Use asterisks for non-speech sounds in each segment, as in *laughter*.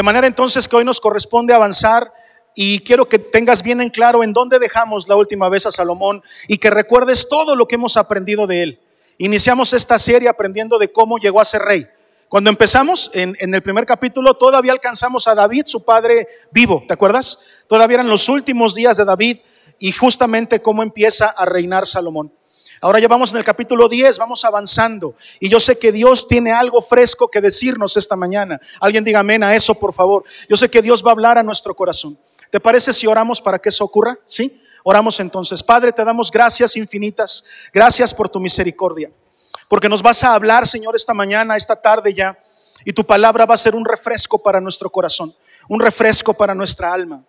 De manera entonces que hoy nos corresponde avanzar y quiero que tengas bien en claro en dónde dejamos la última vez a Salomón y que recuerdes todo lo que hemos aprendido de él. Iniciamos esta serie aprendiendo de cómo llegó a ser rey. Cuando empezamos en, el primer capítulo, todavía alcanzamos a David, su padre vivo, ¿te acuerdas? Todavía eran los últimos días de David y justamente cómo empieza a reinar Salomón. Ahora ya vamos en el capítulo 10, vamos avanzando. Y yo sé que Dios tiene algo fresco que decirnos esta mañana. Alguien diga amén a eso, por favor. Yo sé que Dios va a hablar a nuestro corazón. ¿Te parece si oramos para que eso ocurra? ¿Sí? Oramos entonces. Padre, te damos gracias infinitas. Gracias por tu misericordia porque nos vas a hablar, Señor, esta mañana, esta tarde ya, y tu palabra va a ser un refresco para nuestro corazón, un refresco para nuestra alma.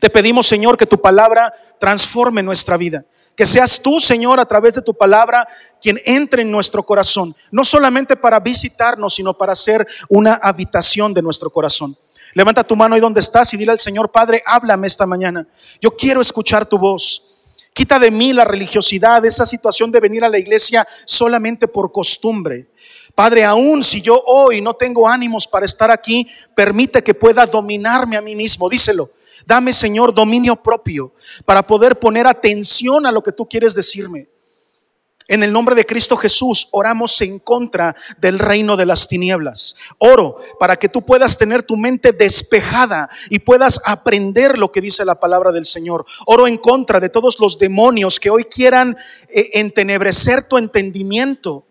Te pedimos, Señor, que tu palabra transforme nuestra vida. Que seas tú, Señor, a través de tu palabra, quien entre en nuestro corazón, no solamente para visitarnos, sino para ser una habitación de nuestro corazón. Levanta tu mano ahí donde estás y dile al Señor, Padre, háblame esta mañana. Yo quiero escuchar tu voz. Quita de mí la religiosidad, esa situación de venir a la iglesia solamente por costumbre. Padre, aún si yo hoy no tengo ánimos para estar aquí, permite que pueda dominarme a mí mismo. Díselo. Dame, Señor, dominio propio para poder poner atención a lo que tú quieres decirme. En el nombre de Cristo Jesús oramos en contra del reino de las tinieblas. Oro para que tú puedas tener tu mente despejada y puedas aprender lo que dice la palabra del Señor. Oro en contra de todos los demonios que hoy quieran eh, entenebrecer tu entendimiento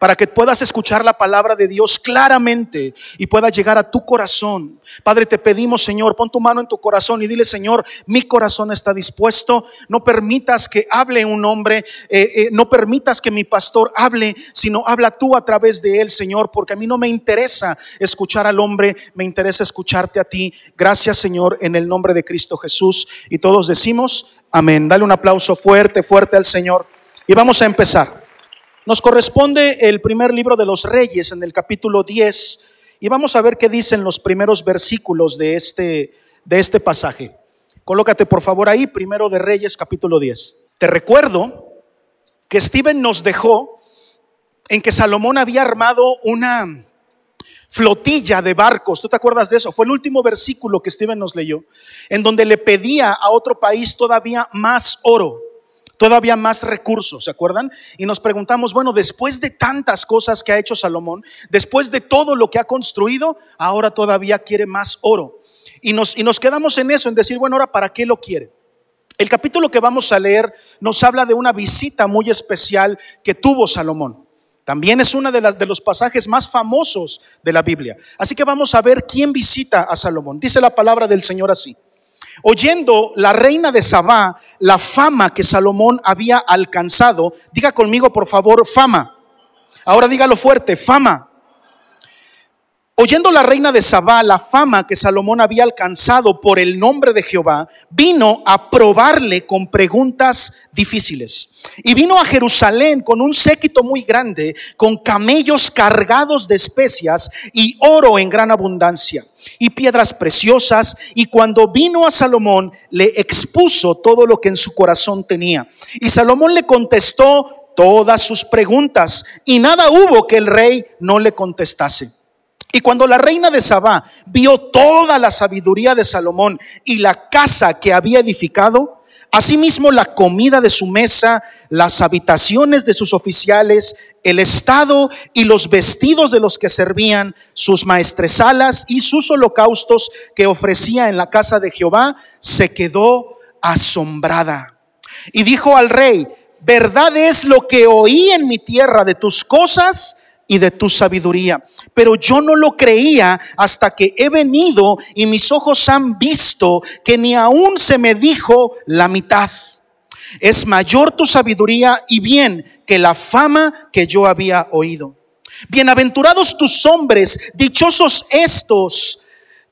para que puedas escuchar la palabra de Dios claramente y pueda llegar a tu corazón. Padre, te pedimos, Señor, pon tu mano en tu corazón y dile, Señor, mi corazón está dispuesto. No permitas que hable un hombre, eh, eh, no permitas que mi pastor hable, sino habla tú a través de él, Señor, porque a mí no me interesa escuchar al hombre, me interesa escucharte a ti. Gracias, Señor, en el nombre de Cristo Jesús. Y todos decimos, amén. Dale un aplauso fuerte, fuerte al Señor. Y vamos a empezar. Nos corresponde el primer libro de los Reyes en el capítulo 10 y vamos a ver qué dicen los primeros versículos de este, de este pasaje. Colócate por favor ahí, primero de Reyes capítulo 10. Te recuerdo que Steven nos dejó en que Salomón había armado una flotilla de barcos. ¿Tú te acuerdas de eso? Fue el último versículo que Steven nos leyó, en donde le pedía a otro país todavía más oro todavía más recursos, ¿se acuerdan? Y nos preguntamos, bueno, después de tantas cosas que ha hecho Salomón, después de todo lo que ha construido, ahora todavía quiere más oro. Y nos, y nos quedamos en eso, en decir, bueno, ahora, ¿para qué lo quiere? El capítulo que vamos a leer nos habla de una visita muy especial que tuvo Salomón. También es uno de, de los pasajes más famosos de la Biblia. Así que vamos a ver quién visita a Salomón. Dice la palabra del Señor así. Oyendo la reina de Sabá la fama que Salomón había alcanzado, diga conmigo por favor, fama. Ahora dígalo fuerte, fama. Oyendo la reina de Sabá la fama que Salomón había alcanzado por el nombre de Jehová, vino a probarle con preguntas difíciles. Y vino a Jerusalén con un séquito muy grande, con camellos cargados de especias y oro en gran abundancia y piedras preciosas. Y cuando vino a Salomón, le expuso todo lo que en su corazón tenía. Y Salomón le contestó todas sus preguntas y nada hubo que el rey no le contestase. Y cuando la reina de Sabá vio toda la sabiduría de Salomón y la casa que había edificado, Asimismo, la comida de su mesa, las habitaciones de sus oficiales, el estado y los vestidos de los que servían, sus maestresalas y sus holocaustos que ofrecía en la casa de Jehová, se quedó asombrada. Y dijo al rey, verdad es lo que oí en mi tierra de tus cosas y de tu sabiduría. Pero yo no lo creía hasta que he venido y mis ojos han visto que ni aún se me dijo la mitad. Es mayor tu sabiduría y bien que la fama que yo había oído. Bienaventurados tus hombres, dichosos estos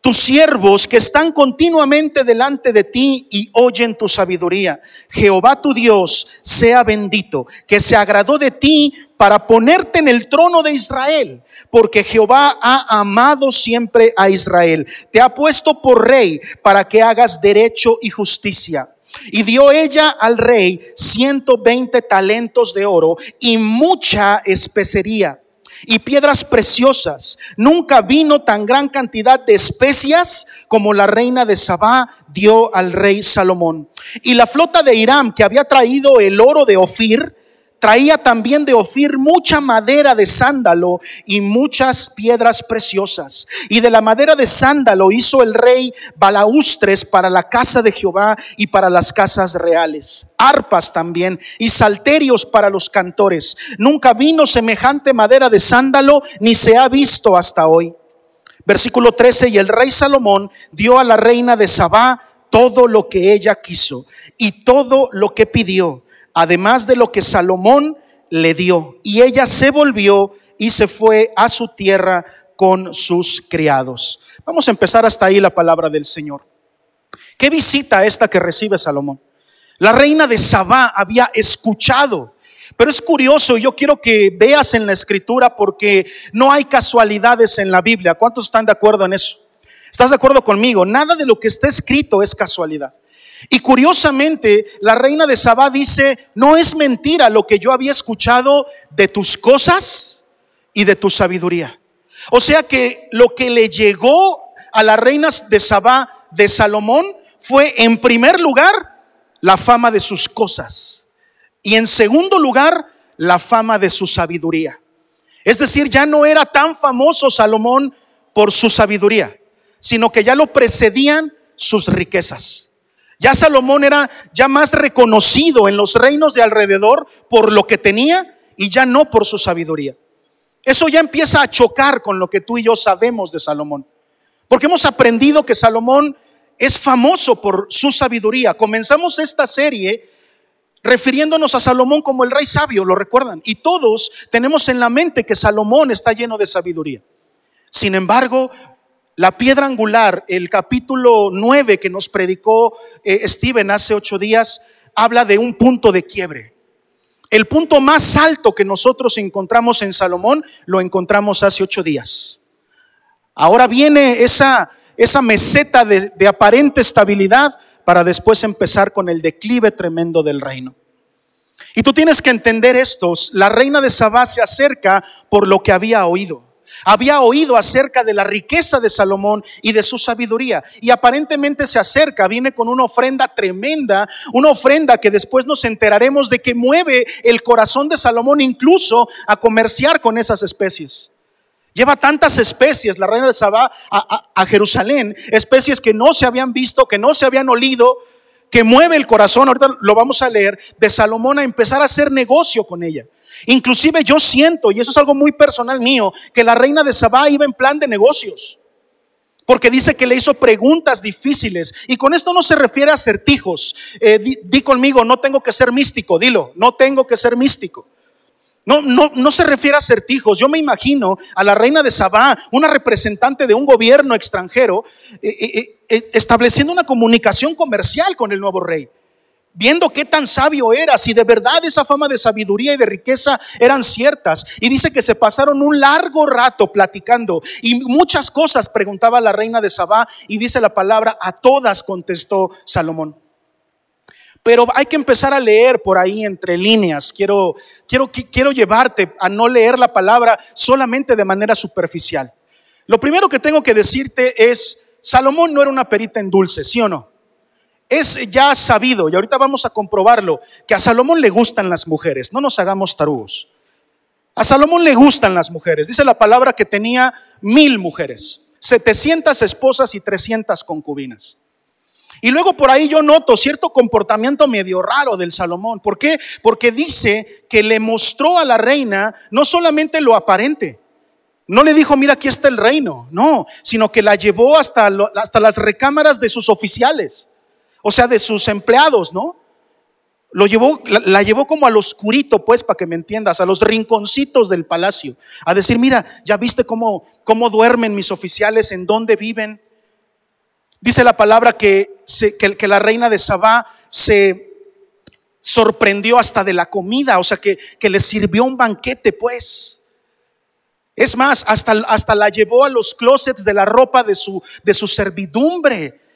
tus siervos que están continuamente delante de ti y oyen tu sabiduría. Jehová tu Dios sea bendito, que se agradó de ti para ponerte en el trono de Israel, porque Jehová ha amado siempre a Israel. Te ha puesto por rey para que hagas derecho y justicia. Y dio ella al rey 120 talentos de oro y mucha especería y piedras preciosas. Nunca vino tan gran cantidad de especias como la reina de Sabá dio al rey Salomón. Y la flota de Irán que había traído el oro de Ofir, traía también de Ofir mucha madera de sándalo y muchas piedras preciosas. Y de la madera de sándalo hizo el rey balaustres para la casa de Jehová y para las casas reales, arpas también y salterios para los cantores. Nunca vino semejante madera de sándalo ni se ha visto hasta hoy. Versículo 13, y el rey Salomón dio a la reina de Sabá todo lo que ella quiso y todo lo que pidió además de lo que Salomón le dio. Y ella se volvió y se fue a su tierra con sus criados. Vamos a empezar hasta ahí la palabra del Señor. ¿Qué visita esta que recibe Salomón? La reina de Sabá había escuchado. Pero es curioso, yo quiero que veas en la escritura porque no hay casualidades en la Biblia. ¿Cuántos están de acuerdo en eso? ¿Estás de acuerdo conmigo? Nada de lo que está escrito es casualidad. Y curiosamente, la reina de Sabá dice, no es mentira lo que yo había escuchado de tus cosas y de tu sabiduría. O sea que lo que le llegó a las reinas de Sabá de Salomón fue, en primer lugar, la fama de sus cosas. Y en segundo lugar, la fama de su sabiduría. Es decir, ya no era tan famoso Salomón por su sabiduría, sino que ya lo precedían sus riquezas. Ya Salomón era ya más reconocido en los reinos de alrededor por lo que tenía y ya no por su sabiduría. Eso ya empieza a chocar con lo que tú y yo sabemos de Salomón. Porque hemos aprendido que Salomón es famoso por su sabiduría. Comenzamos esta serie refiriéndonos a Salomón como el rey sabio, lo recuerdan. Y todos tenemos en la mente que Salomón está lleno de sabiduría. Sin embargo, la piedra angular, el capítulo 9 que nos predicó eh, Steven hace ocho días, habla de un punto de quiebre. El punto más alto que nosotros encontramos en Salomón lo encontramos hace ocho días. Ahora viene esa, esa meseta de, de aparente estabilidad para después empezar con el declive tremendo del reino. Y tú tienes que entender esto. La reina de Sabá se acerca por lo que había oído había oído acerca de la riqueza de Salomón y de su sabiduría. Y aparentemente se acerca, viene con una ofrenda tremenda, una ofrenda que después nos enteraremos de que mueve el corazón de Salomón incluso a comerciar con esas especies. Lleva tantas especies, la reina de Sabá, a, Jerusalén, especies que no se habían visto, que no se habían olido, que mueve el corazón, ahorita lo vamos a leer, de Salomón a empezar a hacer negocio con ella. Inclusive yo siento, y eso es algo muy personal mío, que la reina de Sabá iba en plan de negocios. Porque dice que le hizo preguntas difíciles. Y con esto no se refiere a acertijos. Eh, di, conmigo, no tengo que ser místico, dilo, no tengo que ser místico. No, no, no se refiere a acertijos. Yo me imagino a la reina de Sabá, una representante de un gobierno extranjero, eh, eh, estableciendo una comunicación comercial con el nuevo rey viendo qué tan sabio era, si de verdad esa fama de sabiduría y de riqueza eran ciertas. Y dice que se pasaron un largo rato platicando y muchas cosas preguntaba la reina de Sabá y dice la palabra, a todas contestó Salomón. Pero hay que empezar a leer por ahí entre líneas. Quiero, quiero, quiero llevarte a no leer la palabra solamente de manera superficial. Lo primero que tengo que decirte es, Salomón no era una perita en dulce, ¿sí o no? Es ya sabido, y ahorita vamos a comprobarlo, que a Salomón le gustan las mujeres, no nos hagamos tarugos. A Salomón le gustan las mujeres, dice la palabra que tenía mil mujeres, 700 esposas y 300 concubinas. Y luego por ahí yo noto cierto comportamiento medio raro del Salomón. ¿Por qué? Porque dice que le mostró a la reina no solamente lo aparente, no le dijo, mira, aquí está el reino, no, sino que la llevó hasta, hasta las recámaras de sus oficiales o sea, de sus empleados, ¿no? Lo llevó, la, llevó como al oscurito, pues, para que me entiendas, a los rinconcitos del palacio, a decir, mira, ya viste cómo, cómo duermen mis oficiales, en dónde viven. Dice la palabra que, que, que la reina de Sabá se sorprendió hasta de la comida, o sea, que, que le sirvió un banquete, pues. Es más, hasta, hasta la llevó a los closets de la ropa de su, de su servidumbre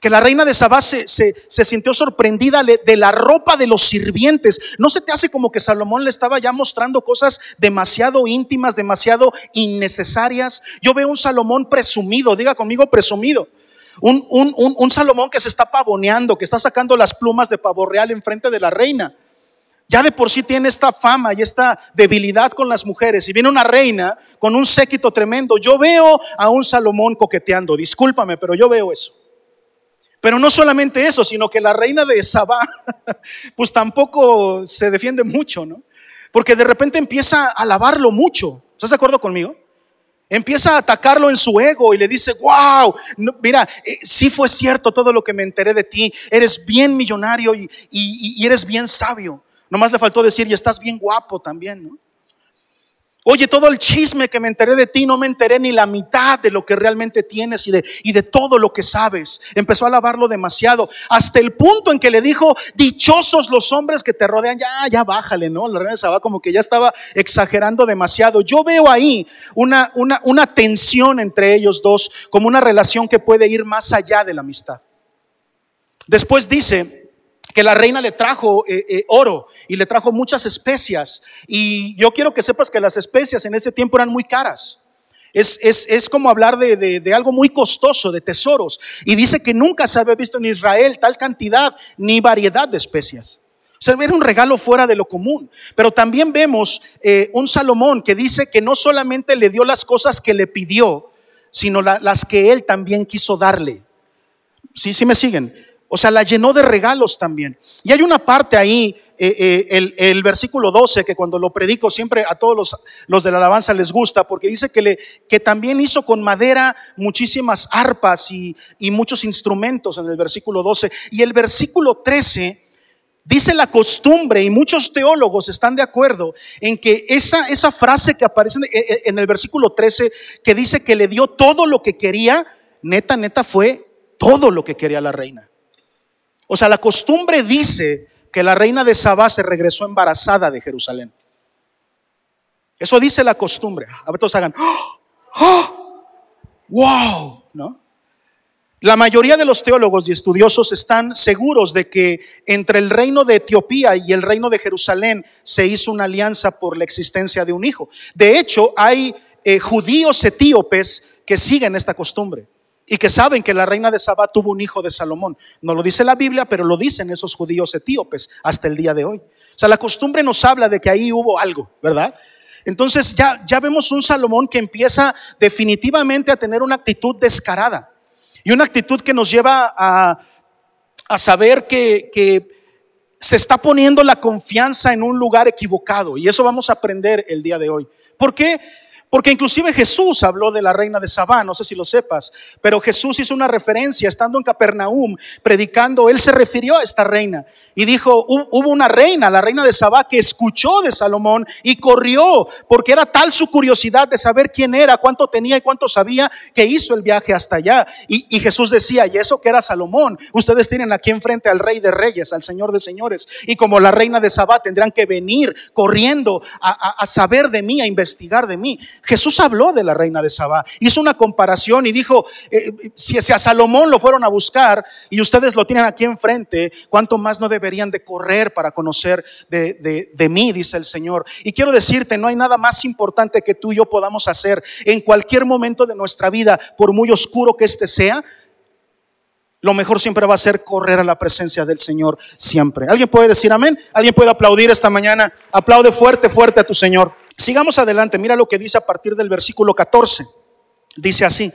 que la reina de Sabá se, sintió sorprendida de la ropa de los sirvientes. ¿No se te hace como que Salomón le estaba ya mostrando cosas demasiado íntimas, demasiado innecesarias? Yo veo un Salomón presumido, diga conmigo presumido. Un, un, Salomón que se está pavoneando, que está sacando las plumas de pavo real enfrente de la reina. Ya de por sí tiene esta fama y esta debilidad con las mujeres. Y viene una reina con un séquito tremendo. Yo veo a un Salomón coqueteando. Discúlpame, pero yo veo eso. Pero no solamente eso, sino que la reina de Sabá, *laughs* pues tampoco se defiende mucho, ¿no? Porque de repente empieza a alabarlo mucho. ¿Estás de acuerdo conmigo? Empieza a atacarlo en su ego y le dice, wow, mira, eh, sí fue cierto todo lo que me enteré de ti, eres bien millonario y, y eres bien sabio. Nomás le faltó decir, y estás bien guapo también, ¿no? Oye, todo el chisme que me enteré de ti, no me enteré ni la mitad de lo que realmente tienes y de, y de todo lo que sabes. Empezó a alabarlo demasiado, hasta el punto en que le dijo, dichosos los hombres que te rodean, ya, ya bájale, ¿no? La reina de Sabá como que ya estaba exagerando demasiado. Yo veo ahí una, una, una tensión entre ellos dos, como una relación que puede ir más allá de la amistad. Después dice, que la reina le trajo eh, eh, oro y le trajo muchas especias. Y yo quiero que sepas que las especias en ese tiempo eran muy caras. Es, es, como hablar de, de, algo muy costoso, de tesoros. Y dice que nunca se había visto en Israel tal cantidad ni variedad de especias. O sea, era un regalo fuera de lo común. Pero también vemos eh, un Salomón que dice que no solamente le dio las cosas que le pidió, sino las que él también quiso darle. ¿Sí, sí me siguen? O sea, la llenó de regalos también. Y hay una parte ahí, eh, eh, el, versículo 12, que cuando lo predico siempre a todos los, los, de la alabanza les gusta, porque dice que, le, que también hizo con madera muchísimas arpas y, y muchos instrumentos en el versículo 12. Y el versículo 13 dice la costumbre, y muchos teólogos están de acuerdo en que esa, esa frase que aparece en, en el versículo 13, que dice que le dio todo lo que quería, neta, neta fue todo lo que quería la reina. O sea, la costumbre dice que la reina de Sabá se regresó embarazada de Jerusalén. Eso dice la costumbre. A ver, todos hagan. ¡wow! ¿No? La mayoría de los teólogos y estudiosos están seguros de que entre el reino de Etiopía y el reino de Jerusalén se hizo una alianza por la existencia de un hijo. De hecho, hay eh, judíos etíopes que siguen esta costumbre y que saben que la reina de Sabá tuvo un hijo de Salomón. No lo dice la Biblia, pero lo dicen esos judíos etíopes hasta el día de hoy. O sea, la costumbre nos habla de que ahí hubo algo, ¿verdad? Entonces ya, ya vemos un Salomón que empieza definitivamente a tener una actitud descarada y una actitud que nos lleva a, a saber que, que se está poniendo la confianza en un lugar equivocado y eso vamos a aprender el día de hoy. ¿Por qué? Porque inclusive Jesús habló de la reina de Sabá, no sé si lo sepas, pero Jesús hizo una referencia estando en Capernaum predicando, él se refirió a esta reina y dijo, hubo una reina, la reina de Sabá, que escuchó de Salomón y corrió, porque era tal su curiosidad de saber quién era, cuánto tenía y cuánto sabía, que hizo el viaje hasta allá. Y, Jesús decía, y eso que era Salomón, ustedes tienen aquí enfrente al rey de reyes, al señor de señores, y como la reina de Sabá tendrán que venir corriendo a saber de mí, a investigar de mí. Jesús habló de la reina de Sabá, hizo una comparación y dijo, eh, si, a Salomón lo fueron a buscar y ustedes lo tienen aquí enfrente, ¿cuánto más no deberían de correr para conocer de, de mí? Dice el Señor. Y quiero decirte, no hay nada más importante que tú y yo podamos hacer en cualquier momento de nuestra vida, por muy oscuro que éste sea, lo mejor siempre va a ser correr a la presencia del Señor siempre. ¿Alguien puede decir amén? ¿Alguien puede aplaudir esta mañana? Aplaude fuerte, fuerte a tu Señor. Sigamos adelante, mira lo que dice a partir del versículo 14. Dice así,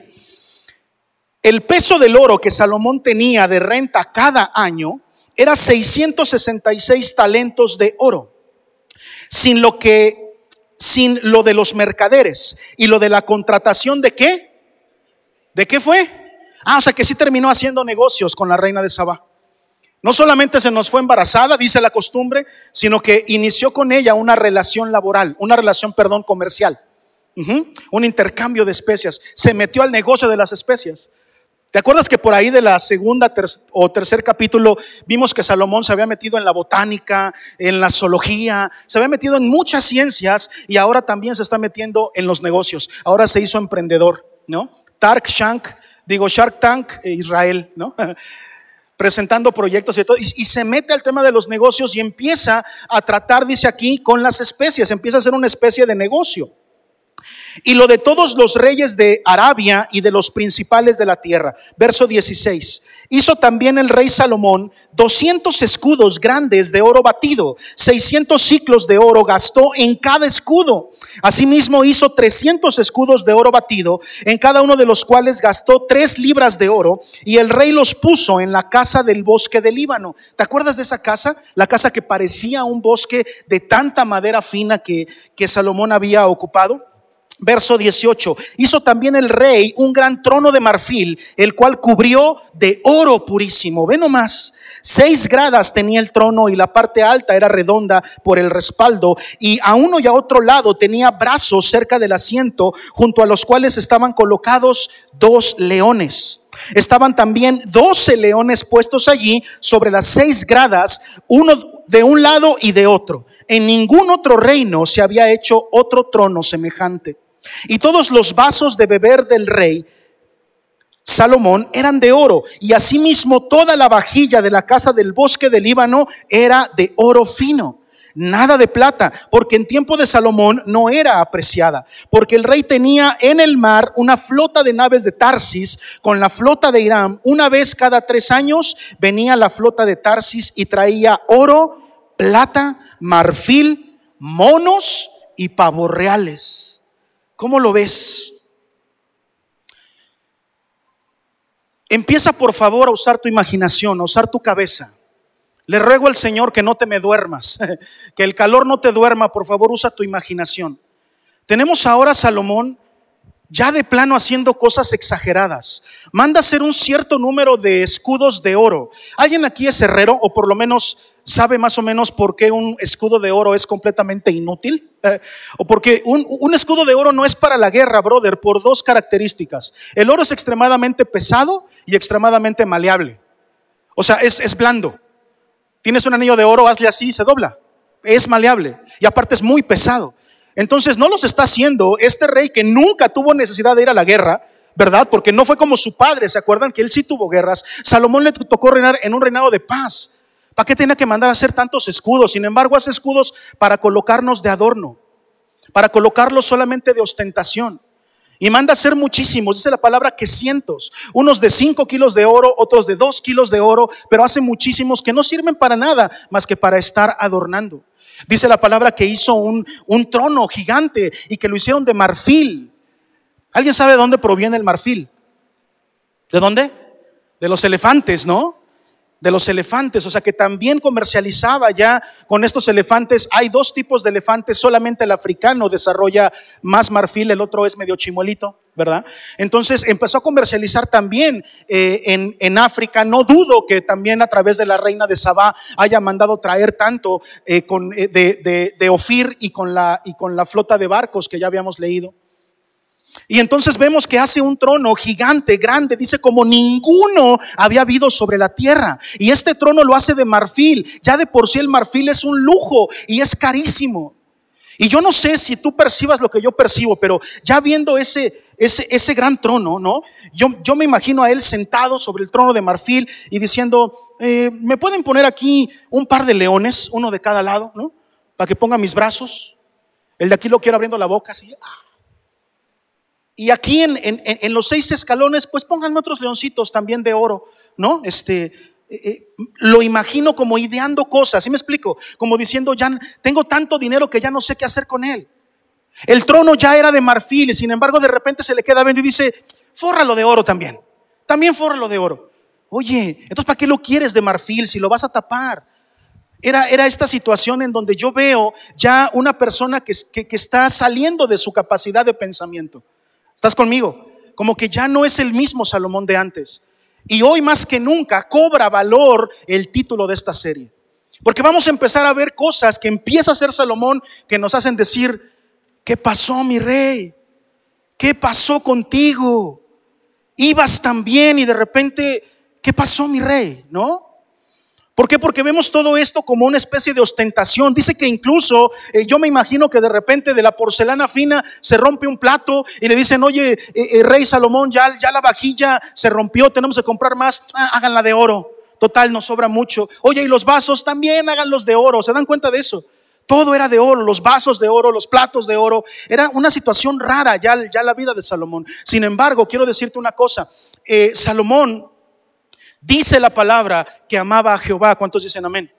el peso del oro que Salomón tenía de renta cada año era 666 talentos de oro, sin lo que, sin lo de los mercaderes y lo de la contratación de qué? ¿De qué fue? Ah, o sea que sí terminó haciendo negocios con la reina de Sabá. No solamente se nos fue embarazada, dice la costumbre, sino que inició con ella una relación laboral, una relación, perdón, comercial. Un intercambio de especias. Se metió al negocio de las especias. ¿Te acuerdas que por ahí de la segunda o tercer capítulo vimos que Salomón se había metido en la botánica, en la zoología, se había metido en muchas ciencias y ahora también se está metiendo en los negocios. Ahora se hizo emprendedor, ¿no? Tark Shank digo Shark Tank e Israel, ¿no? *laughs* presentando proyectos y todo, y, se mete al tema de los negocios y empieza a tratar, dice aquí, con las especies, empieza a hacer una especie de negocio. Y lo de todos los reyes de Arabia y de los principales de la tierra. Verso 16. Hizo también el rey Salomón 200 escudos grandes de oro batido, 600 ciclos de oro gastó en cada escudo. Asimismo hizo 300 escudos de oro batido, en cada uno de los cuales gastó tres libras de oro, y el rey los puso en la casa del bosque del Líbano. ¿Te acuerdas de esa casa? La casa que parecía un bosque de tanta madera fina que, que Salomón había ocupado. Verso 18. Hizo también el rey un gran trono de marfil, el cual cubrió de oro purísimo. Ve nomás. Seis gradas tenía el trono y la parte alta era redonda por el respaldo. Y a uno y a otro lado tenía brazos cerca del asiento, junto a los cuales estaban colocados dos leones. Estaban también doce leones puestos allí sobre las seis gradas, uno de un lado y de otro. En ningún otro reino se había hecho otro trono semejante. Y todos los vasos de beber del rey Salomón eran de oro y asimismo toda la vajilla de la casa del bosque del Líbano era de oro fino. Nada de plata, porque en tiempo de Salomón no era apreciada, porque el rey tenía en el mar una flota de naves de Tarsis con la flota de Irán. Una vez cada tres años venía la flota de Tarsis y traía oro, plata, marfil, monos y pavos reales. ¿Cómo lo ves? Empieza por favor a usar tu imaginación, a usar tu cabeza. Le ruego al Señor que no te me duermas, *laughs* que el calor no te duerma, por favor usa tu imaginación. Tenemos ahora a Salomón ya de plano haciendo cosas exageradas. Manda hacer un cierto número de escudos de oro. ¿Alguien aquí es herrero o por lo menos sabe más o menos por qué un escudo de oro es completamente inútil? Eh, o porque un, escudo de oro no es para la guerra, brother, por dos características. El oro es extremadamente pesado y extremadamente maleable. O sea, es, es blando. Tienes un anillo de oro, hazle así y se dobla. Es maleable. Y aparte es muy pesado. Entonces no los está haciendo este rey que nunca tuvo necesidad de ir a la guerra, ¿verdad? Porque no fue como su padre, ¿se acuerdan que él sí tuvo guerras? Salomón le tocó reinar en un reinado de paz. ¿Para qué tenía que mandar a hacer tantos escudos? Sin embargo, hace escudos para colocarnos de adorno, para colocarlos solamente de ostentación. Y manda a hacer muchísimos, dice la palabra que cientos, unos de 5 kilos de oro, otros de 2 kilos de oro, pero hace muchísimos que no sirven para nada más que para estar adornando. Dice la palabra que hizo un, un trono gigante y que lo hicieron de marfil. ¿Alguien sabe de dónde proviene el marfil? ¿De dónde? De los elefantes, ¿no? De los elefantes, o sea que también comercializaba ya con estos elefantes. Hay dos tipos de elefantes, solamente el africano desarrolla más marfil, el otro es medio chimuelito, ¿verdad? Entonces empezó a comercializar también eh, en, en, África. No dudo que también a través de la reina de Sabá haya mandado traer tanto eh, con, eh, de, de, de Ofir y con, la, y con la flota de barcos que ya habíamos leído. Y entonces vemos que hace un trono gigante, grande, dice como ninguno había habido sobre la tierra. Y este trono lo hace de marfil. Ya de por sí el marfil es un lujo y es carísimo. Y yo no sé si tú percibas lo que yo percibo, pero ya viendo ese, ese, ese gran trono, ¿no? Yo, yo me imagino a él sentado sobre el trono de marfil y diciendo, eh, ¿me pueden poner aquí un par de leones, uno de cada lado, ¿no? Para que ponga mis brazos. El de aquí lo quiero abriendo la boca así. Ah, y aquí en, los seis escalones, pues pónganme otros leoncitos también de oro, ¿no? Este, eh, eh, lo imagino como ideando cosas, ¿sí me explico? Como diciendo, ya tengo tanto dinero que ya no sé qué hacer con él. El trono ya era de marfil y sin embargo de repente se le queda viendo y dice, fórralo de oro también, también fórralo de oro. Oye, entonces ¿para qué lo quieres de marfil si lo vas a tapar? Era, era, esta situación en donde yo veo ya una persona que, que, está saliendo de su capacidad de pensamiento. ¿Estás conmigo? Como que ya no es el mismo Salomón de antes. Y hoy más que nunca cobra valor el título de esta serie. Porque vamos a empezar a ver cosas que empieza a hacer Salomón que nos hacen decir, ¿qué pasó mi rey? ¿Qué pasó contigo? Ibas tan bien y de repente, ¿qué pasó mi rey? ¿No? ¿Por qué? Porque vemos todo esto como una especie de ostentación. Dice que incluso eh, yo me imagino que de repente de la porcelana fina se rompe un plato y le dicen, oye, eh, eh, rey Salomón, ya, ya la vajilla se rompió, tenemos que comprar más, ah, háganla de oro. Total, nos sobra mucho. Oye, y los vasos también háganlos de oro. ¿Se dan cuenta de eso? Todo era de oro, los vasos de oro, los platos de oro. Era una situación rara ya, ya la vida de Salomón. Sin embargo, quiero decirte una cosa. Salomón Dice la palabra que amaba a Jehová. ¿Cuántos dicen amén?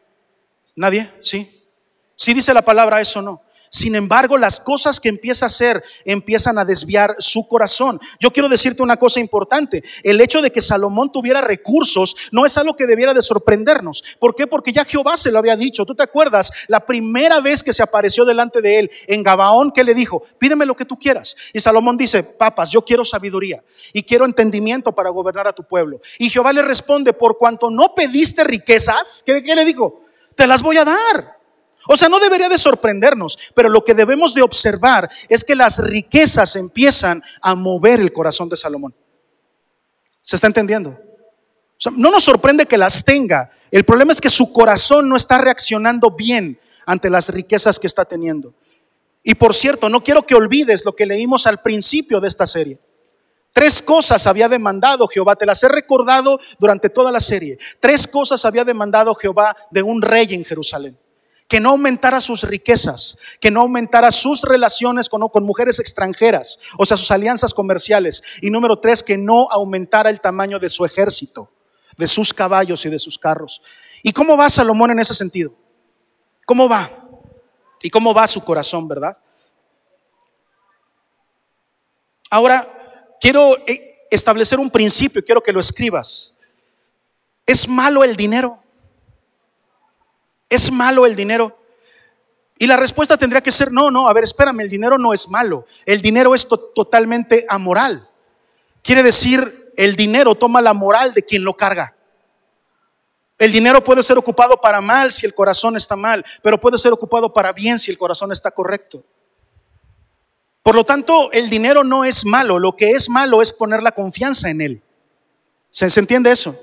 ¿Nadie? ¿Sí? ¿Sí dice la palabra eso o no? Sin embargo, las cosas que empieza a hacer empiezan a desviar su corazón. Yo quiero decirte una cosa importante. El hecho de que Salomón tuviera recursos no es algo que debiera de sorprendernos. ¿Por qué? Porque ya Jehová se lo había dicho. ¿Tú te acuerdas? La primera vez que se apareció delante de él en Gabaón, que le dijo? Pídeme lo que tú quieras. Y Salomón dice, papas, yo quiero sabiduría y quiero entendimiento para gobernar a tu pueblo. Y Jehová le responde, por cuanto no pediste riquezas, ¿qué, qué le dijo? Te las voy a dar. O sea, no debería de sorprendernos, pero lo que debemos de observar es que las riquezas empiezan a mover el corazón de Salomón. ¿Se está entendiendo? no nos sorprende que las tenga. El problema es que su corazón no está reaccionando bien ante las riquezas que está teniendo. Y por cierto, no quiero que olvides lo que leímos al principio de esta serie. Tres cosas había demandado Jehová, te las he recordado durante toda la serie. Tres cosas había demandado Jehová de un rey en Jerusalén que no aumentara sus riquezas, que no aumentara sus relaciones con, mujeres extranjeras, o sea, sus alianzas comerciales. Y número tres, que no aumentara el tamaño de su ejército, de sus caballos y de sus carros. ¿Y cómo va Salomón en ese sentido? ¿Cómo va? ¿Y cómo va su corazón, verdad? Ahora, quiero eh, establecer un principio, quiero que lo escribas. ¿Es malo el dinero? ¿Es malo el dinero? Y la respuesta tendría que ser, no, no, a ver, espérame, el dinero no es malo, el dinero es totalmente amoral. Quiere decir, el dinero toma la moral de quien lo carga. El dinero puede ser ocupado para mal si el corazón está mal, pero puede ser ocupado para bien si el corazón está correcto. Por lo tanto, el dinero no es malo, lo que es malo es poner la confianza en él. ¿Se, ¿Se entiende eso?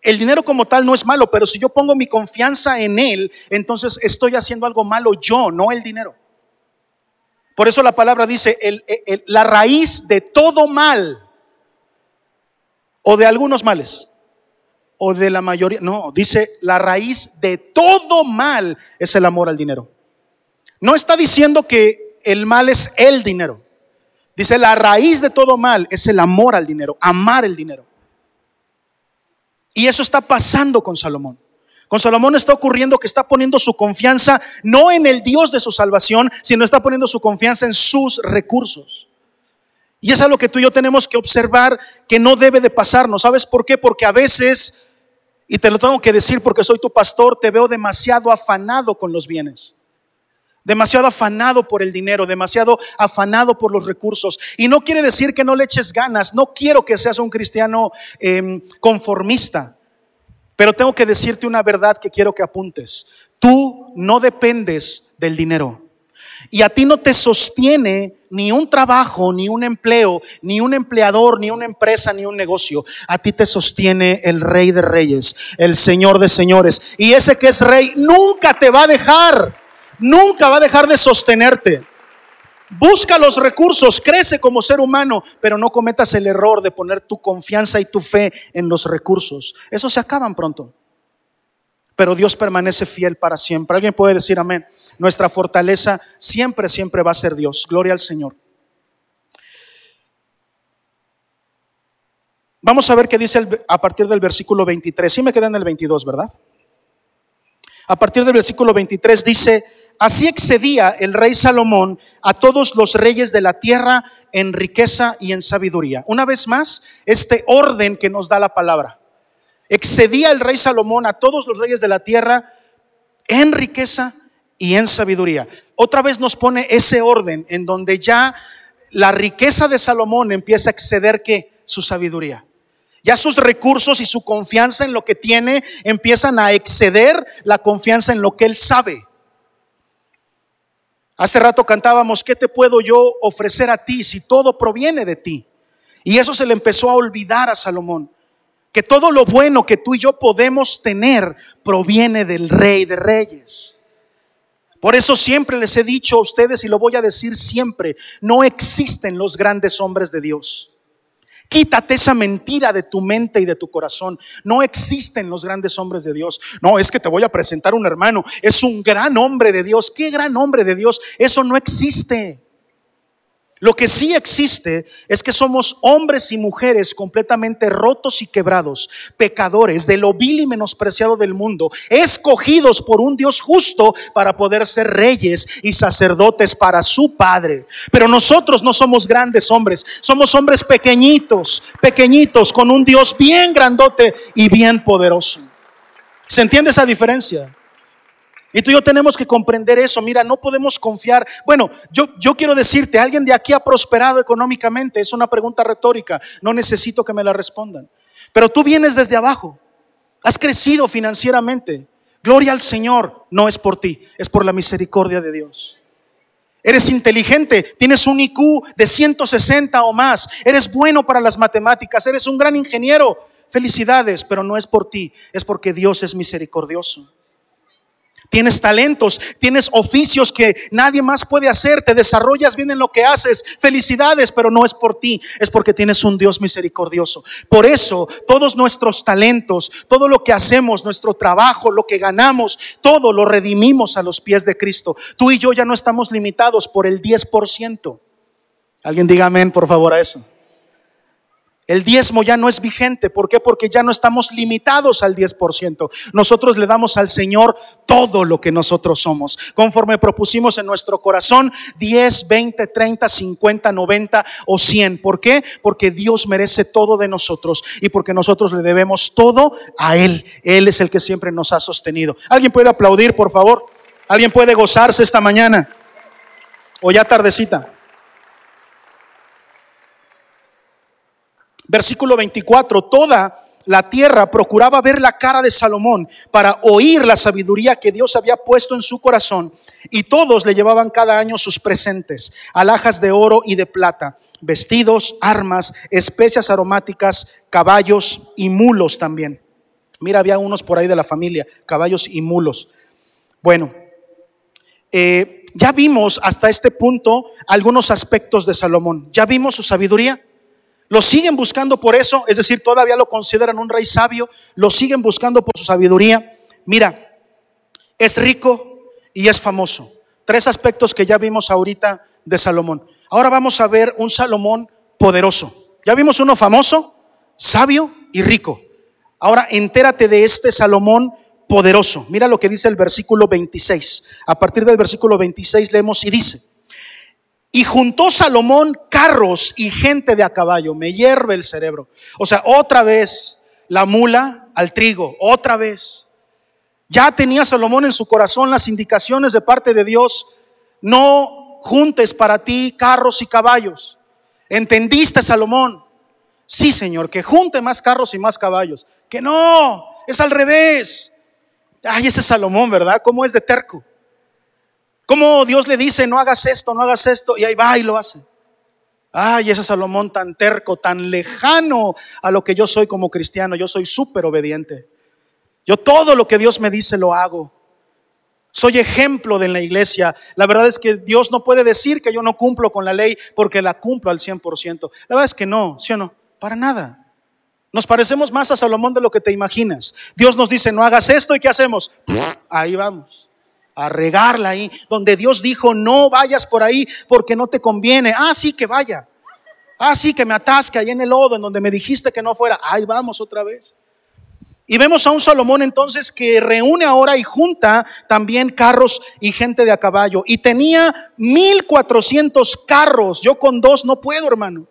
El dinero como tal no es malo, pero si yo pongo mi confianza en él, entonces estoy haciendo algo malo yo, no el dinero. Por eso la palabra dice, la raíz de todo mal, o de algunos males, o de la mayoría, no, dice, la raíz de todo mal es el amor al dinero. No está diciendo que el mal es el dinero. Dice, la raíz de todo mal es el amor al dinero, amar el dinero. Y eso está pasando con Salomón. Con Salomón está ocurriendo que está poniendo su confianza no en el Dios de su salvación, sino está poniendo su confianza en sus recursos. Y es algo que tú y yo tenemos que observar que no debe de pasarnos. ¿Sabes por qué? Porque a veces, y te lo tengo que decir porque soy tu pastor, te veo demasiado afanado con los bienes demasiado afanado por el dinero, demasiado afanado por los recursos. Y no quiere decir que no le eches ganas, no quiero que seas un cristiano em, conformista, pero tengo que decirte una verdad que quiero que apuntes. Tú no dependes del dinero. Y a ti no te sostiene ni un trabajo, ni un empleo, ni un empleador, ni una empresa, ni un negocio. A ti te sostiene el rey de reyes, el señor de señores. Y ese que es rey nunca te va a dejar nunca va a dejar de sostenerte. Busca los recursos, crece como ser humano, pero no cometas el error de poner tu confianza y tu fe en los recursos. Esos se acaban pronto. Pero Dios permanece fiel para siempre. ¿Alguien puede decir amén? Nuestra fortaleza siempre, siempre va a ser Dios. Gloria al Señor. Vamos a ver qué dice a partir del versículo 23. Sí me queda en el 22, ¿verdad? A partir del versículo 23 dice, Así excedía el rey Salomón a todos los reyes de la tierra en riqueza y en sabiduría. Una vez más, este orden que nos da la palabra. Excedía el rey Salomón a todos los reyes de la tierra en riqueza y en sabiduría. Otra vez nos pone ese orden en donde ya la riqueza de Salomón empieza a exceder que su sabiduría. Ya sus recursos y su confianza en lo que tiene empiezan a exceder la confianza en lo que él sabe. Hace rato cantábamos, ¿qué te puedo yo ofrecer a ti si todo proviene de ti? Y eso se le empezó a olvidar a Salomón. que todo lo bueno que tú y yo podemos tener proviene del Rey de Reyes. Por eso siempre les he dicho a ustedes y lo voy a decir siempre, no existen los grandes hombres de Dios. Quítate esa mentira de tu mente y de tu corazón. No existen los grandes hombres de Dios. No, es que te voy a presentar un hermano. Es un gran hombre de Dios. ¿Qué gran hombre de Dios? Eso no existe. Lo que sí existe es que somos hombres y mujeres completamente rotos y quebrados, pecadores de lo vil y menospreciado del mundo, escogidos por un Dios justo para poder ser reyes y sacerdotes para su Padre. Pero nosotros no somos grandes hombres, somos hombres pequeñitos, pequeñitos, con un Dios bien grandote y bien poderoso. ¿Se entiende esa diferencia? Y tú y yo tenemos que comprender eso. Mira, no podemos confiar. Bueno, yo, yo quiero decirte, ¿alguien de aquí ha prosperado económicamente? Es una pregunta retórica. No necesito que me la respondan. Pero tú vienes desde abajo. Has crecido financieramente. Gloria al Señor. No es por ti, es por la misericordia de Dios. Eres inteligente, tienes un IQ de 160 o más, eres bueno para las matemáticas, eres un gran ingeniero. Felicidades, pero no es por ti, es porque Dios es misericordioso. Tienes talentos, tienes oficios que nadie más puede hacer, te desarrollas bien en lo que haces. Felicidades, pero no es por ti, es porque tienes un Dios misericordioso. Por eso, todos nuestros talentos, todo lo que hacemos, nuestro trabajo, lo que ganamos, todo lo redimimos a los pies de Cristo. Tú y yo ya no estamos limitados por el 10%. Alguien diga amén, por favor, a eso. El diezmo ya no es vigente. ¿Por qué? Porque ya no estamos limitados al 10%. Nosotros le damos al Señor todo lo que nosotros somos. Conforme propusimos en nuestro corazón 10, 20, 30, 50, 90 o 100. ¿Por qué? Porque Dios merece todo de nosotros y porque nosotros le debemos todo a Él. Él es el que siempre nos ha sostenido. ¿Alguien puede aplaudir, por favor? ¿Alguien puede gozarse esta mañana? O ya tardecita. Versículo 24, toda la tierra procuraba ver la cara de Salomón para oír la sabiduría que Dios había puesto en su corazón. Y todos le llevaban cada año sus presentes, alhajas de oro y de plata, vestidos, armas, especias aromáticas, caballos y mulos también. Mira, había unos por ahí de la familia, caballos y mulos. Bueno, eh, ya vimos hasta este punto algunos aspectos de Salomón. Ya vimos su sabiduría. Lo siguen buscando por eso, es decir, todavía lo consideran un rey sabio, lo siguen buscando por su sabiduría. Mira, es rico y es famoso. Tres aspectos que ya vimos ahorita de Salomón. Ahora vamos a ver un Salomón poderoso. Ya vimos uno famoso, sabio y rico. Ahora entérate de este Salomón poderoso. Mira lo que dice el versículo 26. A partir del versículo 26 leemos y dice, y juntó Salomón carros y gente de a caballo. Me hierve el cerebro. O sea, otra vez la mula al trigo, otra vez. Ya tenía Salomón en su corazón las indicaciones de parte de Dios. No juntes para ti carros y caballos. ¿Entendiste, Salomón? Sí, Señor, que junte más carros y más caballos. Que no, es al revés. Ay, ese Salomón, ¿verdad? ¿Cómo es de terco? ¿Cómo Dios le dice, no hagas esto, no hagas esto? Y ahí va y lo hace. Ay, ese Salomón tan terco, tan lejano a lo que yo soy como cristiano. Yo soy súper obediente. Yo todo lo que Dios me dice lo hago. Soy ejemplo de la iglesia. La verdad es que Dios no puede decir que yo no cumplo con la ley porque la cumplo al 100%. La verdad es que no, ¿sí o no? Para nada. Nos parecemos más a Salomón de lo que te imaginas. Dios nos dice, no hagas esto y ¿qué hacemos? Ahí vamos a regarla ahí, donde Dios dijo, no vayas por ahí porque no te conviene. Ah, sí, que vaya. Ah, sí, que me atasque ahí en el lodo, en donde me dijiste que no fuera. Ahí vamos otra vez. Y vemos a un Salomón entonces que reúne ahora y junta también carros y gente de a caballo. Y tenía 1400 carros. Yo con dos no puedo, hermano.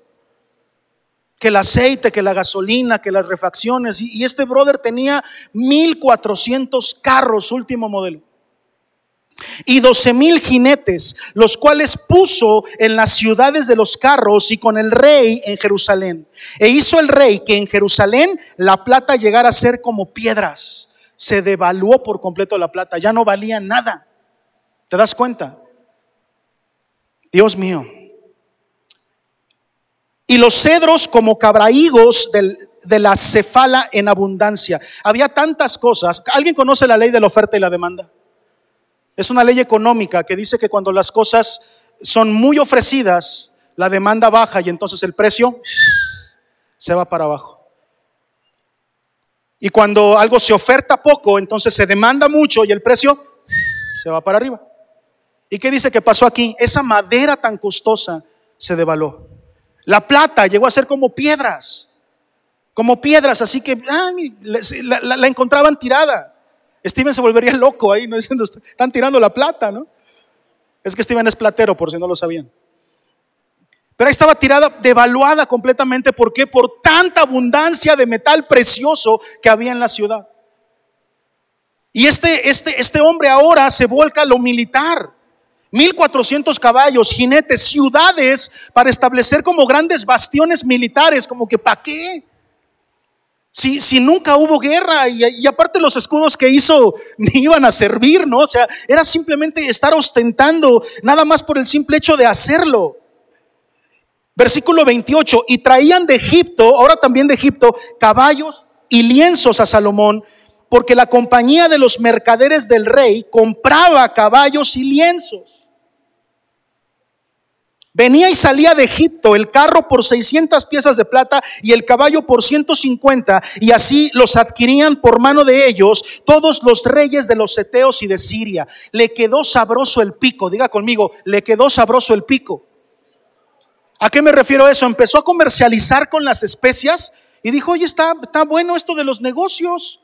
Que el aceite, que la gasolina, que las refacciones. Y, este brother tenía 1400 carros, último modelo y doce mil jinetes, los cuales puso en las ciudades de los carros y con el rey en Jerusalén. E hizo el rey que en Jerusalén la plata llegara a ser como piedras. Se devaluó por completo la plata, ya no valía nada. ¿Te das cuenta? Dios mío. Y los cedros como cabraigos del, de la cefala en abundancia. Había tantas cosas. ¿Alguien conoce la ley de la oferta y la demanda? Es una ley económica que dice que cuando las cosas son muy ofrecidas, la demanda baja y entonces el precio se va para abajo. Y cuando algo se oferta poco, entonces se demanda mucho y el precio se va para arriba. ¿Y qué dice que pasó aquí? Esa madera tan costosa se devaló. La plata llegó a ser como piedras, como piedras, así que la, encontraban tirada. Steven se volvería loco ahí, ¿no? *laughs* Diciendo, están tirando la plata, ¿no? Es que Steven es platero, por si no lo sabían. Pero ahí estaba tirada, devaluada completamente. ¿Por qué? Por tanta abundancia de metal precioso que había en la ciudad. Y este, este, este hombre ahora se vuelca a lo militar. 1400 caballos, jinetes, ciudades para establecer como grandes bastiones militares, como que ¿para qué? Si, si, nunca hubo guerra y, y, aparte los escudos que hizo *laughs* ni iban a servir, ¿no? O sea, era simplemente estar ostentando, nada más por el simple hecho de hacerlo. Versículo 28, y traían de Egipto, ahora también de Egipto, caballos y lienzos a Salomón, porque la compañía de los mercaderes del rey compraba caballos y lienzos. Venía y salía de Egipto el carro por 600 piezas de plata y el caballo por 150 y así los adquirían por mano de ellos todos los reyes de los seteos y de Siria. Le quedó sabroso el pico, diga conmigo, le quedó sabroso el pico. ¿A qué me refiero eso? Empezó a comercializar con las especias y dijo, oye, está, está bueno esto de los negocios.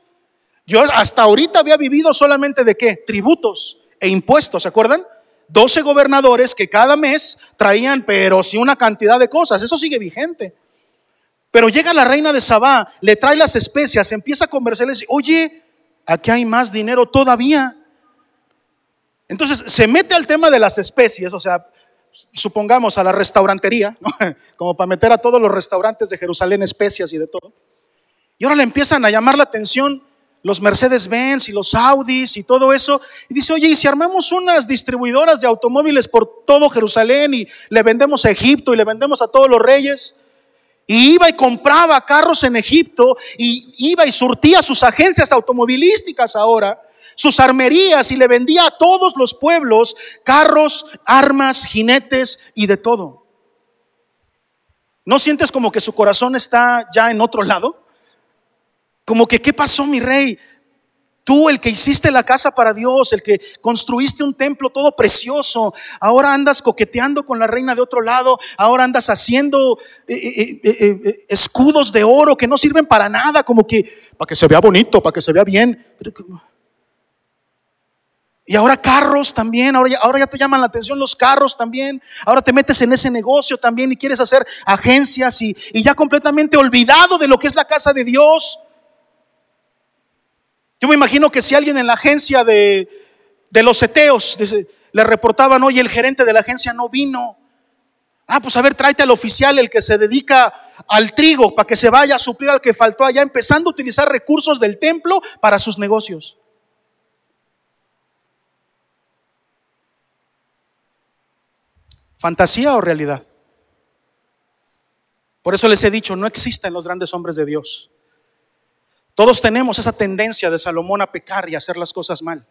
Yo hasta ahorita había vivido solamente de qué? Tributos e impuestos, ¿se acuerdan? 12 gobernadores que cada mes traían, pero sí una cantidad de cosas. Eso sigue vigente. Pero llega la reina de Sabá, le trae las especias, empieza a comercializar, oye, aquí hay más dinero todavía. Entonces se mete al tema de las especies, o sea, supongamos, a la restaurantería, *laughs* como para meter a todos los restaurantes de Jerusalén especias y de todo. Y ahora le empiezan a llamar la atención los Mercedes-Benz y los Audis y todo eso. Y dice, oye, ¿y si armamos unas distribuidoras de automóviles por todo Jerusalén y le vendemos a Egipto y le vendemos a todos los reyes? Y iba y compraba carros en Egipto y iba y surtía sus agencias automovilísticas ahora sus armerías y le vendía a todos los pueblos carros, armas, jinetes y de todo. ¿No sientes como que su corazón está ya en otro lado? Como que, ¿qué pasó mi rey? Tú, el que hiciste la casa para Dios, el que construiste un templo todo precioso, ahora andas coqueteando con la reina de otro lado, ahora andas haciendo eh, eh, eh, escudos de oro que no sirven para nada, como que para que se vea bonito, para que se vea bien. Y ahora carros también, ahora ya, ahora ya te llaman la atención los carros también, ahora te metes en ese negocio también y quieres hacer agencias y, ya completamente olvidado de lo que es la casa de Dios. Yo me imagino que si alguien en la agencia de, de los seteos le reportaban, oye, el gerente de la agencia no vino. Ah, pues a ver, tráete al oficial, el que se dedica al trigo, para que se vaya a suplir al que faltó allá, empezando a utilizar recursos del templo para sus negocios. ¿Fantasía o realidad? Por eso les he dicho, no existen los grandes hombres de Dios. Todos tenemos esa tendencia de Salomón a pecar y hacer las cosas mal.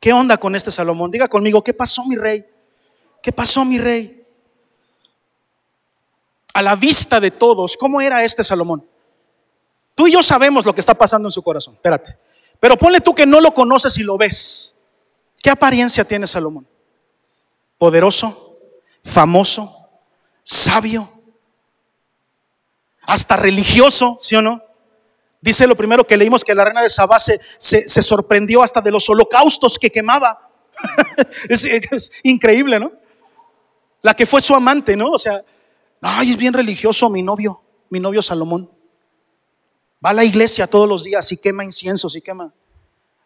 ¿Qué onda con este Salomón? Diga conmigo, ¿qué pasó mi rey? ¿Qué pasó mi rey? A la vista de todos, ¿cómo era este Salomón? Tú y yo sabemos lo que está pasando en su corazón, espérate. Pero ponle tú que no lo conoces y lo ves. ¿Qué apariencia tiene Salomón? poderoso, famoso, sabio, hasta religioso, ¿sí o no? Dice lo primero que leímos que la reina de Sabá se, se, sorprendió hasta de los holocaustos que quemaba. *laughs* es, es, increíble, ¿no? La que fue su amante, ¿no? O sea, ay, es bien religioso mi novio, mi novio Salomón. Va a la iglesia todos los días y quema inciensos y quema.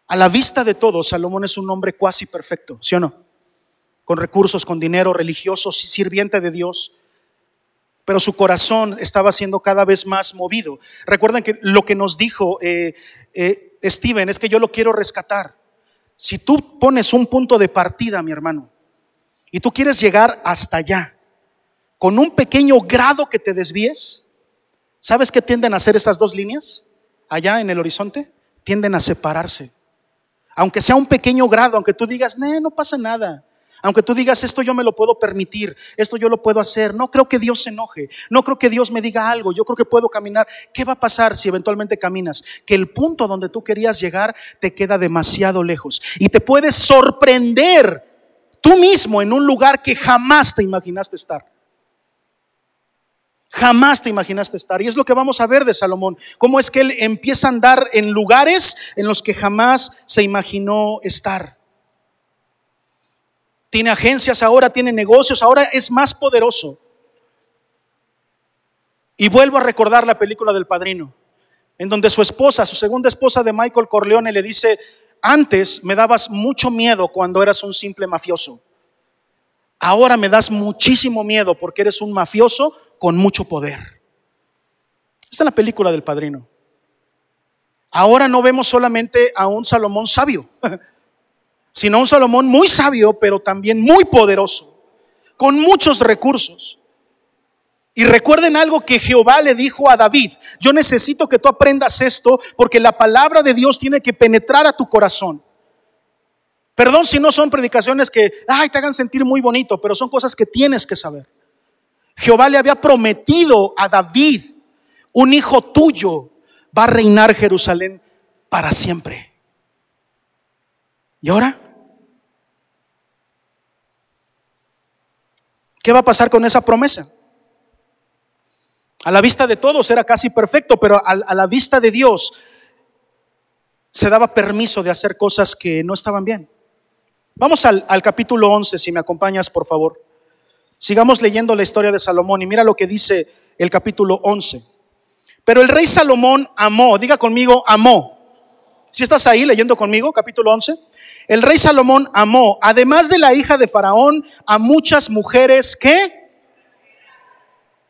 A la vista de todos, Salomón es un hombre cuasi perfecto, ¿sí o no? con recursos, con dinero, religioso, sirviente de Dios, pero su corazón estaba siendo cada vez más movido. Recuerden que lo que nos dijo eh, eh, Steven es que yo lo quiero rescatar. Si tú pones un punto de partida, mi hermano, y tú quieres llegar hasta allá, con un pequeño grado que te desvíes, ¿Sabes qué tienden a hacer estas dos líneas allá en el horizonte? Tienden a separarse. Aunque sea un pequeño grado, aunque tú digas, no, no pasa nada. Aunque tú digas, esto yo me lo puedo permitir, esto yo lo puedo hacer, no creo que Dios se enoje, no creo que Dios me diga algo, yo creo que puedo caminar. ¿Qué va a pasar si eventualmente caminas? Que el punto donde tú querías llegar te queda demasiado lejos y te puedes sorprender tú mismo en un lugar que jamás te imaginaste estar. Jamás te imaginaste estar. Y es lo que vamos a ver de Salomón. Cómo es que él empieza a andar en lugares en los que jamás se imaginó estar tiene agencias ahora, tiene negocios, ahora es más poderoso. Y vuelvo a recordar la película del padrino, en donde su esposa, su segunda esposa de Michael Corleone, le dice, antes me dabas mucho miedo cuando eras un simple mafioso. Ahora me das muchísimo miedo porque eres un mafioso con mucho poder. Esta es la película del padrino. Ahora no vemos solamente a un Salomón sabio. *laughs* sino un Salomón muy sabio, pero también muy poderoso, con muchos recursos. Y recuerden algo que Jehová le dijo a David, yo necesito que tú aprendas esto porque la palabra de Dios tiene que penetrar a tu corazón. Perdón si no son predicaciones que, ay, te hagan sentir muy bonito, pero son cosas que tienes que saber. Jehová le había prometido a David, un hijo tuyo va a reinar Jerusalén para siempre. ¿Y ahora? ¿Qué va a pasar con esa promesa? A la vista de todos era casi perfecto, pero a, la vista de Dios se daba permiso de hacer cosas que no estaban bien. Vamos al, al, capítulo 11, si me acompañas, por favor. Sigamos leyendo la historia de Salomón y mira lo que dice el capítulo 11. Pero el rey Salomón amó, diga conmigo, amó. Si estás ahí leyendo conmigo, capítulo 11. El rey Salomón amó, además de la hija de Faraón, a muchas mujeres que...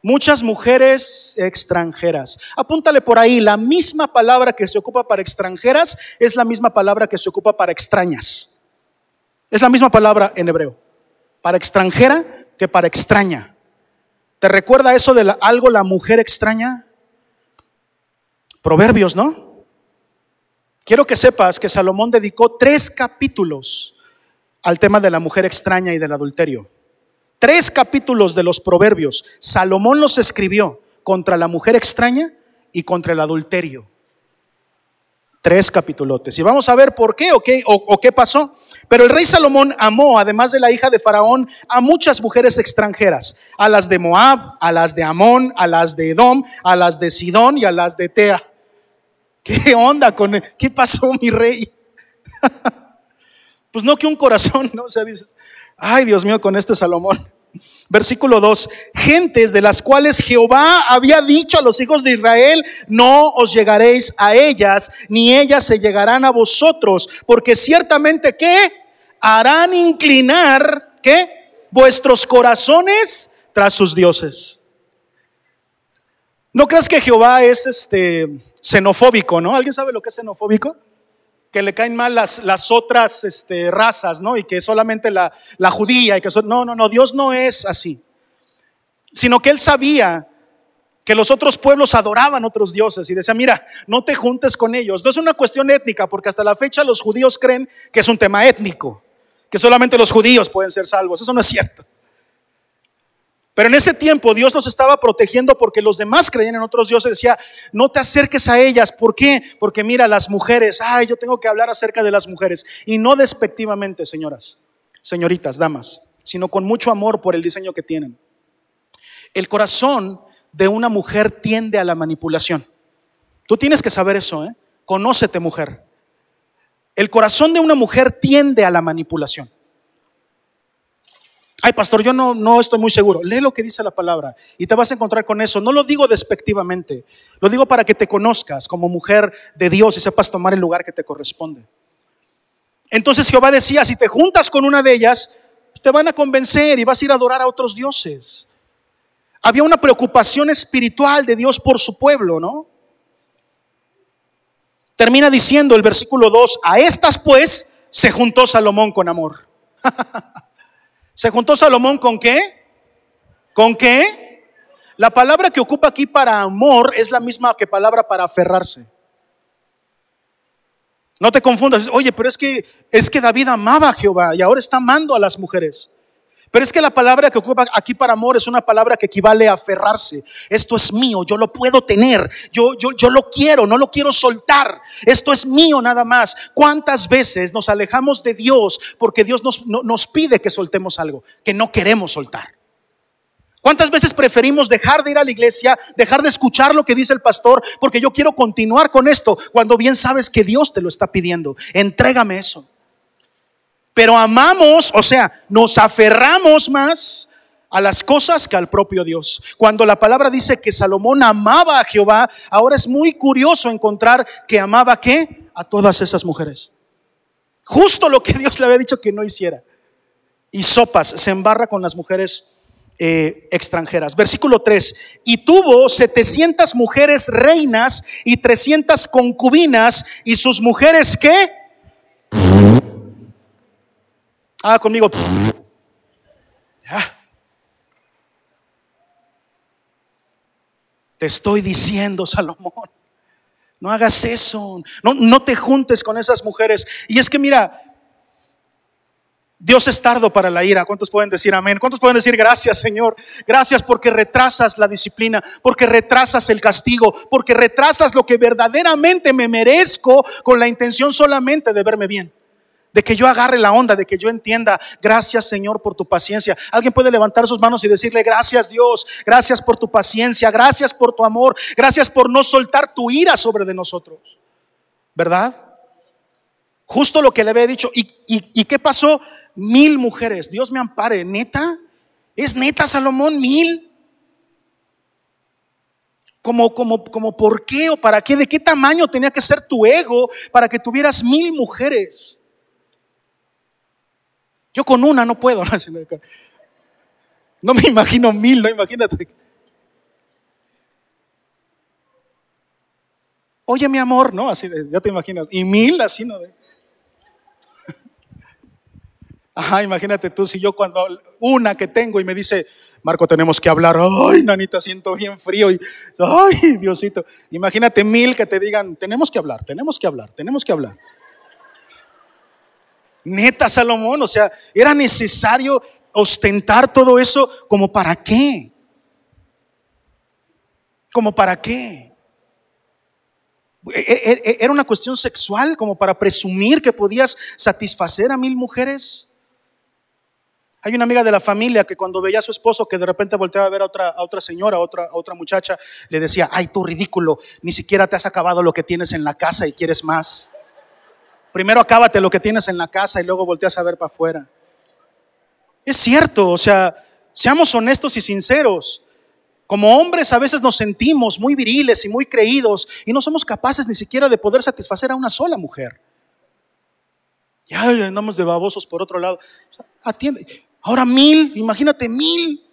Muchas mujeres extranjeras. Apúntale por ahí, la misma palabra que se ocupa para extranjeras es la misma palabra que se ocupa para extrañas. Es la misma palabra en hebreo. Para extranjera que para extraña. ¿Te recuerda eso de algo la mujer extraña? Proverbios, ¿no? Quiero que sepas que Salomón dedicó tres capítulos al tema de la mujer extraña y del adulterio. Tres capítulos de los proverbios. Salomón los escribió contra la mujer extraña y contra el adulterio. Tres capítulos. Y vamos a ver por qué o qué, o qué pasó. Pero el rey Salomón amó, además de la hija de Faraón, a muchas mujeres extranjeras, a las de Moab, a las de Amón, a las de Edom, a las de Sidón y a las de Tea. ¿Qué onda con él? ¿Qué pasó, mi rey? *laughs* pues no que un corazón, ¿no? O sea, dices, ay Dios mío, con este Salomón. Versículo 2, gentes de las cuales Jehová había dicho a los hijos de Israel, no os llegaréis a ellas, ni ellas se llegarán a vosotros, porque ciertamente que harán inclinar, ¿qué? Vuestros corazones tras sus dioses. ¿No crees que Jehová es este xenofóbico, ¿no? ¿Alguien sabe lo que es xenofóbico? Que le caen mal las, las otras este, razas, ¿no? Y que solamente la, la judía y que no, no, no, Dios no es así. Sino que él sabía que los otros pueblos adoraban otros dioses y decía, mira, no te juntes con ellos. No es una cuestión étnica, porque hasta la fecha los judíos creen que es un tema étnico, que solamente los judíos pueden ser salvos. Eso no es cierto. Pero en ese tiempo Dios los estaba protegiendo porque los demás creían en otros dioses. Decía, no te acerques a ellas. ¿Por qué? Porque mira, las mujeres, ay, yo tengo que hablar acerca de las mujeres. Y no despectivamente, señoras, señoritas, damas, sino con mucho amor por el diseño que tienen. El corazón de una mujer tiende a la manipulación. Tú tienes que saber eso, ¿eh? Conócete, mujer. El corazón de una mujer tiende a la manipulación. Ay, pastor, yo no, no estoy muy seguro. Lee lo que dice la palabra y te vas a encontrar con eso. No lo digo despectivamente, lo digo para que te conozcas como mujer de Dios y sepas tomar el lugar que te corresponde. Entonces Jehová decía, si te juntas con una de ellas, te van a convencer y vas a ir a adorar a otros dioses. Había una preocupación espiritual de Dios por su pueblo, ¿no? Termina diciendo el versículo 2, a estas pues se juntó Salomón con amor. *laughs* ¿Se juntó Salomón con qué? ¿Con qué? La palabra que ocupa aquí para amor es la misma que palabra para aferrarse. No te confundas, oye, pero es que es que David amaba a Jehová y ahora está amando a las mujeres. Pero es que la palabra que ocupa aquí para amor es una palabra que equivale a aferrarse. Esto es mío, yo lo puedo tener, yo, yo, yo lo quiero, no lo quiero soltar. Esto es mío nada más. ¿Cuántas veces nos alejamos de Dios porque Dios nos, nos pide que soltemos algo que no queremos soltar? ¿Cuántas veces preferimos dejar de ir a la iglesia, dejar de escuchar lo que dice el pastor, porque yo quiero continuar con esto, cuando bien sabes que Dios te lo está pidiendo? Entrégame eso. Pero amamos, o sea, nos aferramos más a las cosas que al propio Dios. Cuando la palabra dice que Salomón amaba a Jehová, ahora es muy curioso encontrar que amaba qué? A todas esas mujeres. Justo lo que Dios le había dicho que no hiciera. Y sopas, se embarra con las mujeres eh, extranjeras. Versículo 3. Y tuvo 700 mujeres reinas y 300 concubinas y sus mujeres qué? Ah, conmigo. Te estoy diciendo, Salomón, no hagas eso. No, no te juntes con esas mujeres. Y es que mira, Dios es tardo para la ira. ¿Cuántos pueden decir amén? ¿Cuántos pueden decir gracias, Señor? Gracias porque retrasas la disciplina, porque retrasas el castigo, porque retrasas lo que verdaderamente me merezco con la intención solamente de verme bien de que yo agarre la onda, de que yo entienda, gracias Señor por tu paciencia. Alguien puede levantar sus manos y decirle, gracias Dios, gracias por tu paciencia, gracias por tu amor, gracias por no soltar tu ira sobre de nosotros. ¿Verdad? Justo lo que le había dicho. ¿Y, y qué pasó? Mil mujeres. Dios me ampare. ¿Neta? ¿Es neta Salomón? Mil. Como, como, como, ¿por qué o para qué? ¿De qué tamaño tenía que ser tu ego para que tuvieras mil mujeres? Yo con una no puedo. *laughs* No me imagino mil, no imagínate. Oye, mi amor, ¿no? Así de, ya te imaginas. Y mil, así no. De... *laughs* Ajá, imagínate tú si yo cuando una que tengo y me dice, Marco, tenemos que hablar. Ay, nanita, siento bien frío. Y, ay, Diosito. Imagínate mil que te digan, tenemos que hablar, tenemos que hablar, tenemos que hablar. Neta, Salomón, o sea, era necesario ostentar todo eso como para qué. Como para qué. E, e, e, era una cuestión sexual, como para presumir que podías satisfacer a mil mujeres. Hay una amiga de la familia que cuando veía a su esposo que de repente volteaba a ver a otra, a otra señora, a otra, a otra muchacha, le decía, ay, tú ridículo, ni siquiera te has acabado lo que tienes en la casa y quieres más. Primero acábate lo que tienes en la casa y luego volteas a ver para afuera. Es cierto, o sea, seamos honestos y sinceros. Como hombres a veces nos sentimos muy viriles y muy creídos y no somos capaces ni siquiera de poder satisfacer a una sola mujer. Ya andamos de babosos por otro lado. atiende. Ahora mil, imagínate mil.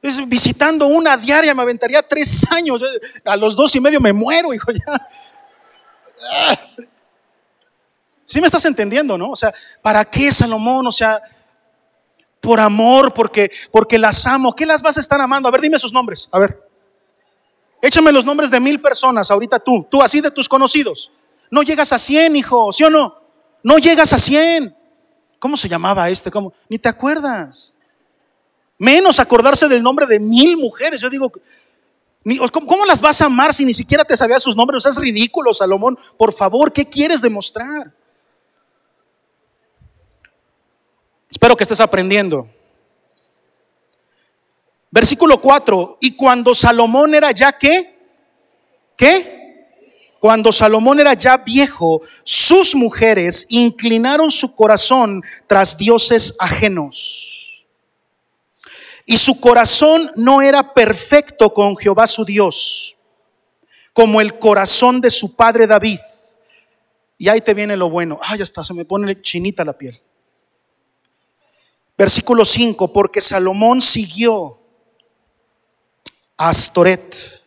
Es, visitando una diaria me aventaría tres años. A los dos y medio me muero, hijo, ya. ¿Sí me estás entendiendo, no? O sea, ¿para qué Salomón? O sea, por amor, porque, porque las amo. ¿Qué las vas a estar amando? A ver, dime sus nombres. A ver. Échame los nombres de mil personas ahorita tú, tú así de tus conocidos. No llegas a cien, hijo, ¿sí o no? No llegas a cien. ¿Cómo se llamaba este? ¿Cómo? Ni te acuerdas. Menos acordarse del nombre de mil mujeres. Yo digo, ¿cómo, las vas a amar si ni siquiera te sabías sus nombres? O sea, es ridículo, Salomón. Por favor, ¿qué quieres demostrar? Espero que estés aprendiendo. Versículo 4, y cuando Salomón era ya qué? ¿Qué? Cuando Salomón era ya viejo, sus mujeres inclinaron su corazón tras dioses ajenos. Y su corazón no era perfecto con Jehová su Dios, como el corazón de su padre David. Y ahí te viene lo bueno. Ay, ya está, se me pone chinita la piel. Versículo 5, porque Salomón siguió a Astoret,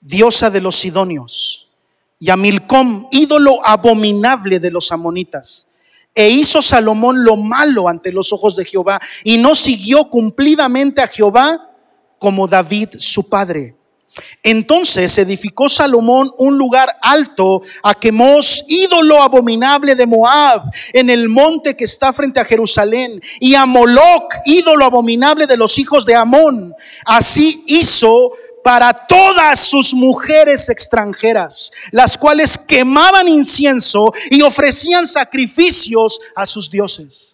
diosa de los sidonios, y a Milcom, ídolo abominable de los amonitas. E hizo Salomón lo malo ante los ojos de Jehová y no siguió cumplidamente a Jehová como David su padre. Entonces edificó Salomón un lugar alto a Quemos, ídolo abominable de Moab, en el monte que está frente a Jerusalén, y a Moloc, ídolo abominable de los hijos de Amón. Así hizo para todas sus mujeres extranjeras, las cuales quemaban incienso y ofrecían sacrificios a sus dioses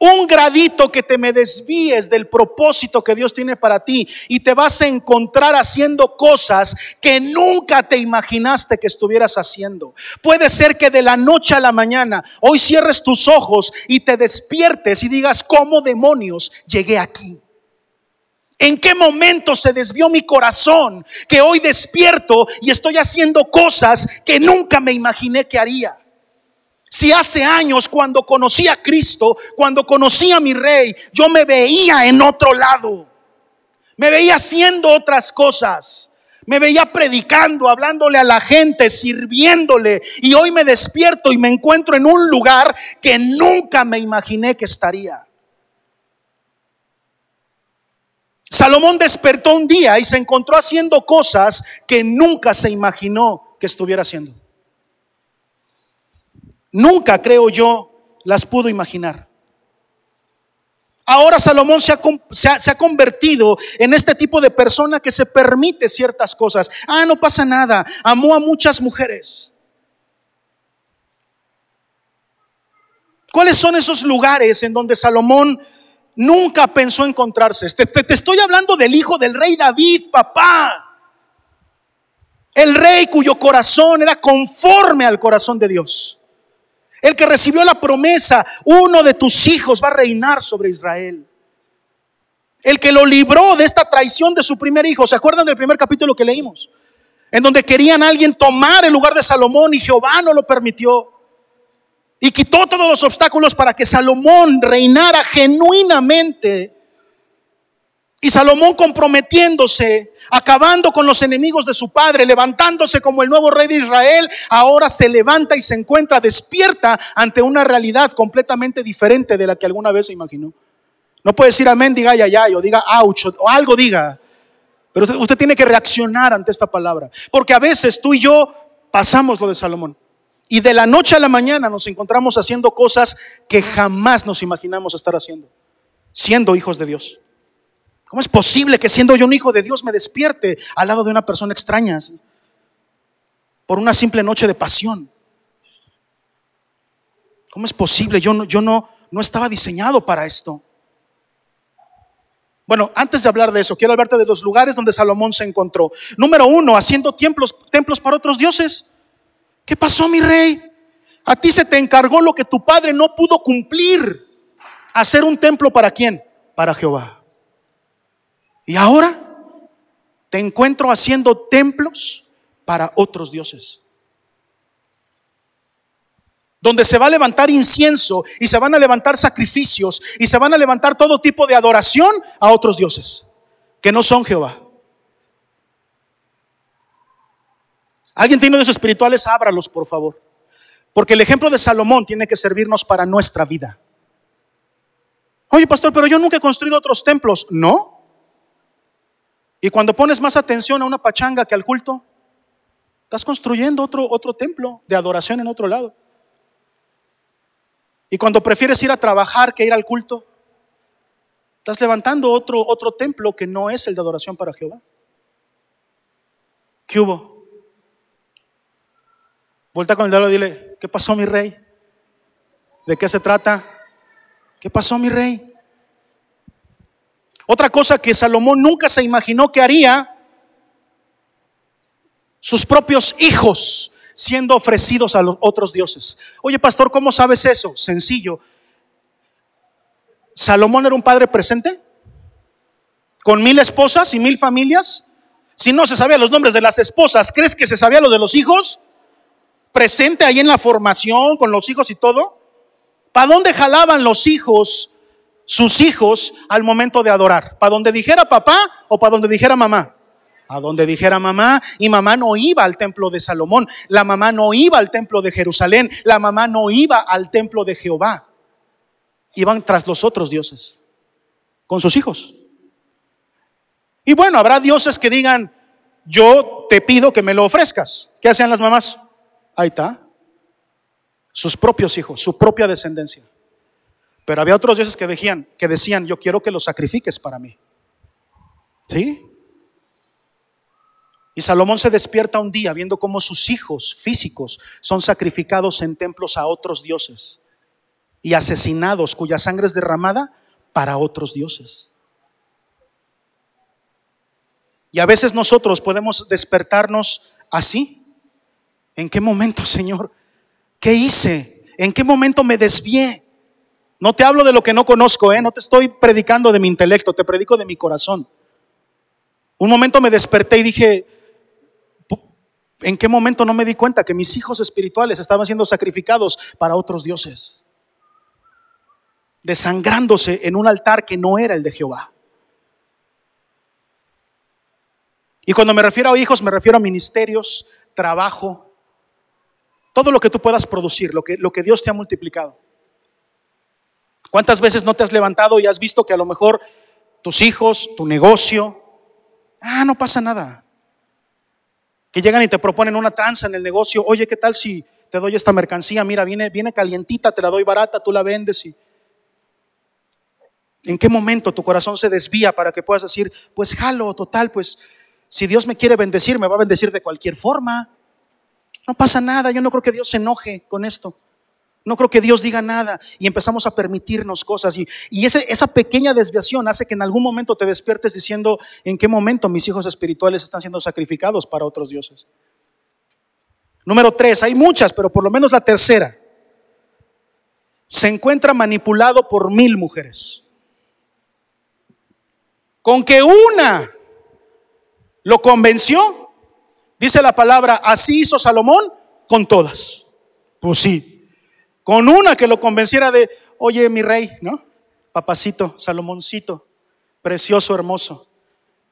un gradito que te me desvíes del propósito que Dios tiene para ti y te vas a encontrar haciendo cosas que nunca te imaginaste que estuvieras haciendo. Puede ser que de la noche a la mañana hoy cierres tus ojos y te despiertes y digas, ¿cómo demonios llegué aquí? ¿En qué momento se desvió mi corazón que hoy despierto y estoy haciendo cosas que nunca me imaginé que haría? Si hace años cuando conocí a Cristo, cuando conocí a mi rey, yo me veía en otro lado. Me veía haciendo otras cosas. Me veía predicando, hablándole a la gente, sirviéndole. Y hoy me despierto y me encuentro en un lugar que nunca me imaginé que estaría. Salomón despertó un día y se encontró haciendo cosas que nunca se imaginó que estuviera haciendo. Nunca, creo yo, las pudo imaginar. Ahora Salomón se ha, convertido en este tipo de persona que se permite ciertas cosas. Ah, no pasa nada. Amó a muchas mujeres. ¿Cuáles son esos lugares en donde Salomón nunca pensó encontrarse? te estoy hablando del hijo del rey David, papá. El rey cuyo corazón era conforme al corazón de Dios. El que recibió la promesa, uno de tus hijos va a reinar sobre Israel. El que lo libró de esta traición de su primer hijo. ¿Se acuerdan del primer capítulo que leímos? En donde querían a alguien tomar el lugar de Salomón y Jehová no lo permitió. Y quitó todos los obstáculos para que Salomón reinara genuinamente. Y Salomón comprometiéndose acabando con los enemigos de su padre, levantándose como el nuevo rey de Israel, ahora se levanta y se encuentra despierta ante una realidad completamente diferente de la que alguna vez se imaginó. No puede decir amén, diga ay, ay, o diga ouch, o algo diga. Pero usted tiene que reaccionar ante esta palabra. Porque a veces tú y yo pasamos lo de Salomón. Y de la noche a la mañana nos encontramos haciendo cosas que jamás nos imaginamos estar haciendo, siendo hijos de Dios. ¿Cómo es posible que siendo yo un hijo de Dios me despierte al lado de una persona extraña? Por una simple noche de pasión. ¿Cómo es posible? Yo no, yo no, no estaba diseñado para esto. Bueno, antes de hablar de eso, quiero hablarte de los lugares donde Salomón se encontró. Número uno, haciendo templos, templos para otros dioses. ¿Qué pasó, mi rey? A ti se te encargó lo que tu padre no pudo cumplir. Hacer un templo para quién? Para Jehová. Y ahora te encuentro haciendo templos para otros dioses. Donde se va a levantar incienso y se van a levantar sacrificios y se van a levantar todo tipo de adoración a otros dioses que no son Jehová. ¿Alguien tiene de esos espirituales? Ábralos, por favor. Porque el ejemplo de Salomón tiene que servirnos para nuestra vida. Oye, pastor, pero yo nunca he construido otros templos. No. Y cuando pones más atención a una pachanga que al culto, estás construyendo otro, otro templo de adoración en otro lado. Y cuando prefieres ir a trabajar que ir al culto, estás levantando otro, otro templo que no es el de adoración para Jehová. ¿Qué hubo? Vuelta con el dedo y dile, ¿qué pasó mi rey? ¿De qué se trata? ¿Qué pasó mi rey? Otra cosa que Salomón nunca se imaginó que haría, sus propios hijos siendo ofrecidos a los otros dioses. Oye, pastor, ¿cómo sabes eso? Sencillo. ¿Salomón era un padre presente? ¿Con mil esposas y mil familias? Si no se sabía los nombres de las esposas, ¿crees que se sabía lo de los hijos? ¿Presente ahí en la formación con los hijos y todo? ¿Para dónde jalaban los hijos sus hijos al momento de adorar. ¿Para donde dijera papá o para donde dijera mamá? A donde dijera mamá, y mamá no iba al templo de Salomón, la mamá no iba al templo de Jerusalén, la mamá no iba al templo de Jehová. Iban tras los otros dioses, con sus hijos. Y bueno, habrá dioses que digan, yo te pido que me lo ofrezcas. ¿Qué hacían las mamás? Ahí está. Sus propios hijos, su propia descendencia. Pero había otros dioses que decían, que decían, yo quiero que lo sacrifiques para mí. ¿Sí? Y Salomón se despierta un día viendo cómo sus hijos físicos son sacrificados en templos a otros dioses y asesinados cuya sangre es derramada para otros dioses. Y a veces nosotros podemos despertarnos así. ¿En qué momento, *laughs* Señor? ¿Qué hice? ¿En qué momento me desvié? No te hablo de lo que no conozco, ¿eh? no te estoy predicando de mi intelecto, te predico de mi corazón. Un momento me desperté y dije, ¿en qué momento no me di cuenta que mis hijos espirituales estaban siendo sacrificados para otros dioses? Desangrándose en un altar que no era el de Jehová. Y cuando me refiero a hijos, me refiero a ministerios, trabajo, todo lo que tú puedas producir, lo que, lo que Dios te ha multiplicado. ¿Cuántas veces no te has levantado y has visto que a lo mejor tus hijos, tu negocio, ah, no pasa nada? Que llegan y te proponen una tranza en el negocio, oye, ¿qué tal si te doy esta mercancía? Mira, viene, viene calientita, te la doy barata, tú la vendes y... ¿En qué momento tu corazón se desvía para que puedas decir, pues jalo, total, pues si Dios me quiere bendecir, me va a bendecir de cualquier forma. No pasa nada, yo no creo que Dios se enoje con esto. No creo que Dios diga nada y empezamos a permitirnos cosas. Y, esa pequeña desviación hace que en algún momento te despiertes diciendo, ¿en qué momento mis hijos espirituales están siendo sacrificados para otros dioses? Número tres, hay muchas, pero por lo menos la tercera. Se encuentra manipulado por mil mujeres. Con que una lo convenció, dice la palabra, así hizo Salomón con todas. Pues sí, con una que lo convenciera de, oye mi rey, ¿no? Papacito, Salomoncito, precioso, hermoso,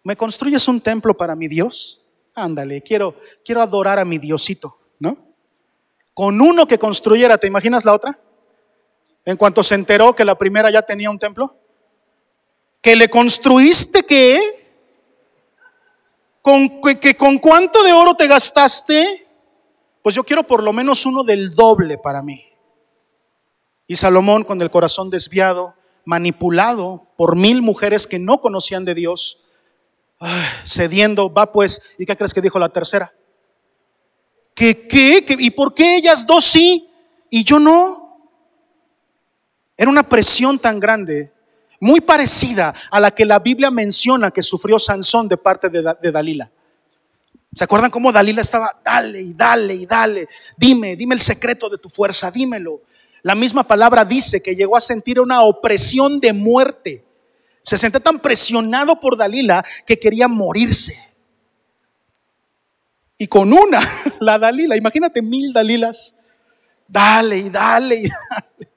¿me construyes un templo para mi Dios? Ándale, quiero, quiero adorar a mi Diosito, ¿no? Con uno que construyera, ¿te imaginas la otra? En cuanto se enteró que la primera ya tenía un templo, que le construiste qué? ¿Con, que, ¿Con cuánto de oro te gastaste? Pues yo quiero por lo menos uno del doble para mí. Y Salomón con el corazón desviado, manipulado por mil mujeres que no conocían de Dios, cediendo, va pues, ¿y qué crees que dijo la tercera? ¿Qué, qué, qué? ¿Y por qué ellas dos sí y yo no? Era una presión tan grande muy parecida a la que la Biblia menciona que sufrió Sansón de parte de, Dalila. ¿Se acuerdan cómo Dalila estaba? Dale y dale y dale. Dime, dime el secreto de tu fuerza, dímelo. La misma palabra dice que llegó a sentir una opresión de muerte. Se sentía tan presionado por Dalila que quería morirse. Y con una, *laughs* la Dalila, imagínate mil Dalilas. Dale y dale y *laughs* dale.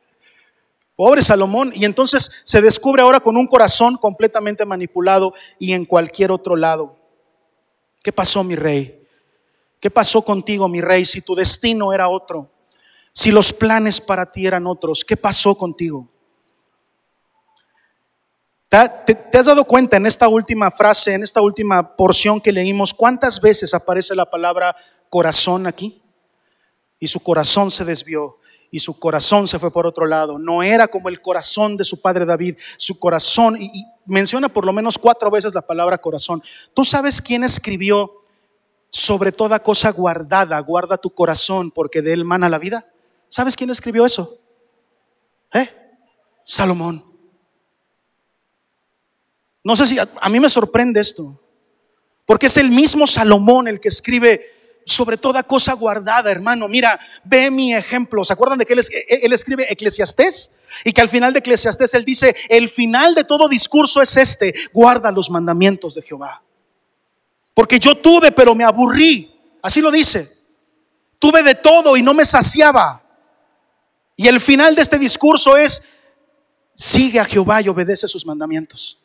Pobre Salomón. Y entonces se descubre ahora con un corazón completamente manipulado y en cualquier otro lado. ¿Qué pasó, mi rey? ¿Qué pasó contigo, mi rey, si tu destino era otro? Si los planes para ti eran otros, ¿qué pasó contigo? ¿Te, has dado cuenta en esta última frase, en esta última porción que leímos, cuántas veces aparece la palabra corazón aquí? Y su corazón se desvió y su corazón se fue por otro lado. No era como el corazón de su padre David, su corazón, y, menciona por lo menos cuatro veces la palabra corazón. ¿Tú sabes quién escribió sobre toda cosa guardada, guarda tu corazón porque de él mana la vida? ¿Sabes quién escribió eso? ¿Eh? Salomón. No sé si a, mí me sorprende esto, porque es el mismo Salomón el que escribe sobre toda cosa guardada, hermano. Mira, ve mi ejemplo. ¿Se acuerdan de que él, él escribe Eclesiastés? Y que al final de Eclesiastés él dice, el final de todo discurso es este, guarda los mandamientos de Jehová. Porque yo tuve, pero me aburrí. Así lo dice. Tuve de todo y no me saciaba. Y el final de este discurso es, sigue a Jehová y obedece sus mandamientos.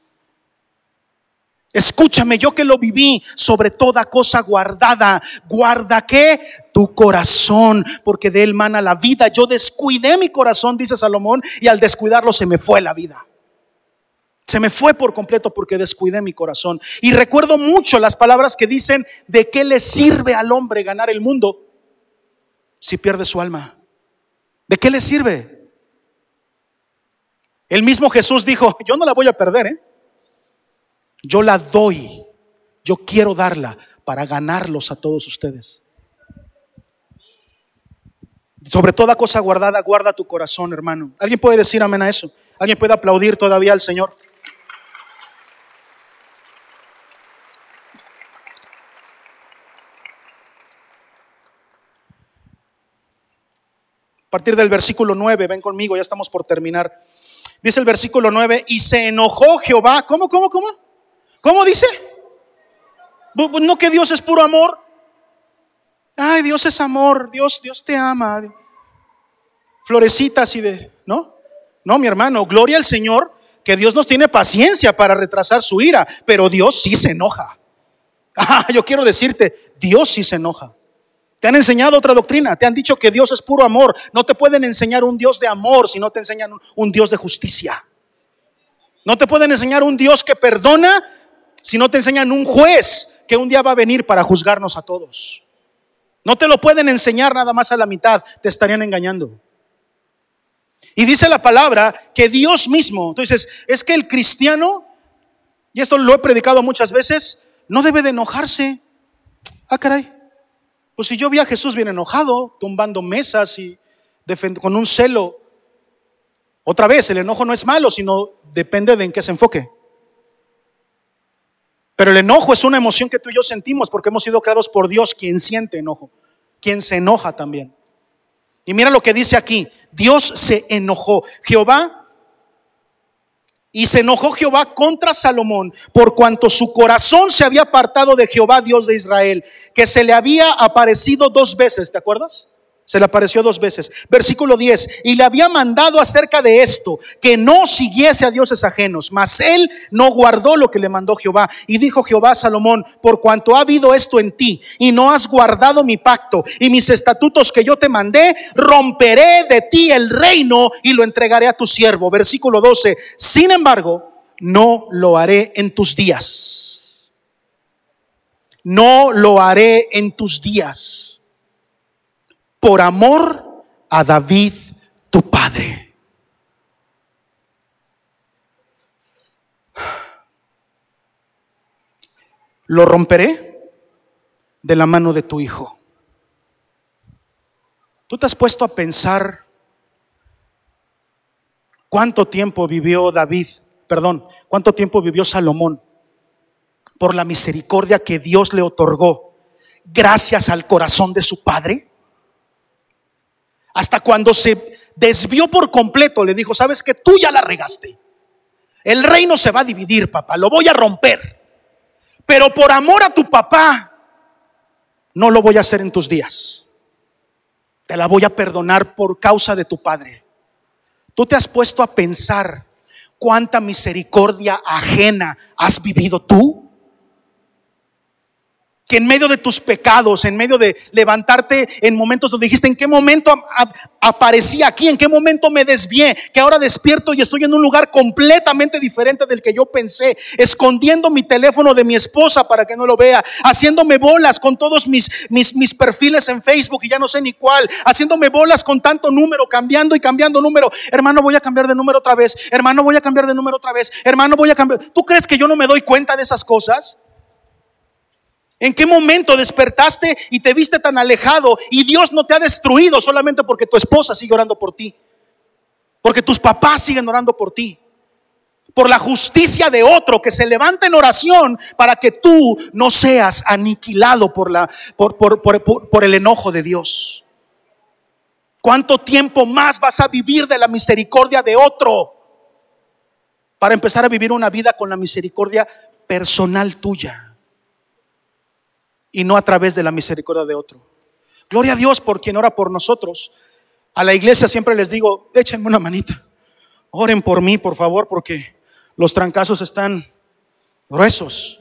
Escúchame, yo que lo viví sobre toda cosa guardada, guarda que tu corazón, porque de él mana la vida. Yo descuidé mi corazón, dice Salomón, y al descuidarlo se me fue la vida. Se me fue por completo porque descuidé mi corazón. Y recuerdo mucho las palabras que dicen, ¿de qué le sirve al hombre ganar el mundo si pierde su alma? ¿De qué le sirve? El mismo Jesús dijo, yo no la voy a perder, ¿eh? yo la doy, yo quiero darla para ganarlos a todos ustedes. Sobre toda cosa guardada, guarda tu corazón, hermano. ¿Alguien puede decir amén a eso? ¿Alguien puede aplaudir todavía al Señor? Partir del versículo 9, ven conmigo, ya estamos por terminar. Dice el versículo 9, y se enojó Jehová. ¿Cómo, cómo, cómo? ¿Cómo dice? No que Dios es puro amor. Ay, Dios es amor, Dios, Dios te ama. Florecitas y de, ¿no? No, mi hermano, gloria al Señor, que Dios nos tiene paciencia para retrasar su ira, pero Dios sí se enoja. *laughs* Ah, yo quiero decirte, Dios sí se enoja. Te han enseñado otra doctrina, te han dicho que Dios es puro amor. No te pueden enseñar un Dios de amor si no te enseñan un Dios de justicia. No te pueden enseñar un Dios que perdona si no te enseñan un juez que un día va a venir para juzgarnos a todos. No te lo pueden enseñar nada más a la mitad, te estarían engañando. Y dice la palabra que Dios mismo, entonces, es que el cristiano, y esto lo he predicado muchas veces, no debe de enojarse. Ah, caray. Pues si yo vi a Jesús bien enojado, tumbando mesas y con un celo. Otra vez, el enojo no es malo, sino depende de en qué se enfoque. Pero el enojo es una emoción que tú y yo sentimos porque hemos sido creados por Dios, quien siente enojo, quien se enoja también. Y mira lo que dice aquí, Dios se enojó. Jehová y se enojó Jehová contra Salomón por cuanto su corazón se había apartado de Jehová, Dios de Israel, que se le había aparecido dos veces, ¿te acuerdas? Se le apareció dos veces. Versículo 10. Y le había mandado acerca de esto, que no siguiese a dioses ajenos. Mas él no guardó lo que le mandó Jehová. Y dijo Jehová a Salomón, por cuanto ha habido esto en ti, y no has guardado mi pacto y mis estatutos que yo te mandé, romperé de ti el reino y lo entregaré a tu siervo. Versículo 12. Sin embargo, no lo haré en tus días. No lo haré en tus días por amor a David, tu padre. Lo romperé de la mano de tu hijo. Tú te has puesto a pensar cuánto tiempo vivió David, perdón, cuánto tiempo vivió Salomón por la misericordia que Dios le otorgó gracias al corazón de su padre. Hasta cuando se desvió por completo, le dijo, sabes que tú ya la regaste. El reino se va a dividir, papá, lo voy a romper. Pero por amor a tu papá, no lo voy a hacer en tus días. Te la voy a perdonar por causa de tu padre. Tú te has puesto a pensar cuánta misericordia ajena has vivido tú que en medio de tus pecados, en medio de levantarte en momentos donde dijiste, ¿en qué momento aparecí aquí? ¿En qué momento me desvié? Que ahora despierto y estoy en un lugar completamente diferente del que yo pensé, escondiendo mi teléfono de mi esposa para que no lo vea, haciéndome bolas con todos mis, mis, mis perfiles en Facebook y ya no sé ni cuál, haciéndome bolas con tanto número, cambiando y cambiando número. Hermano, voy a cambiar de número otra vez. Hermano, voy a cambiar de número otra vez. Hermano, voy a cambiar. ¿Tú crees que yo no me doy cuenta de esas cosas? ¿En qué momento despertaste y te viste tan alejado y Dios no te ha destruido solamente porque tu esposa sigue orando por ti? Porque tus papás siguen orando por ti. Por la justicia de otro que se levanta en oración para que tú no seas aniquilado por, la, por, por, por el enojo de Dios. ¿Cuánto tiempo más vas a vivir de la misericordia de otro para empezar a vivir una vida con la misericordia personal tuya? Y no a través de la misericordia de otro. Gloria a Dios por quien ora por nosotros. A la iglesia siempre les digo, échenme una manita. Oren por mí, por favor, porque los trancazos están gruesos.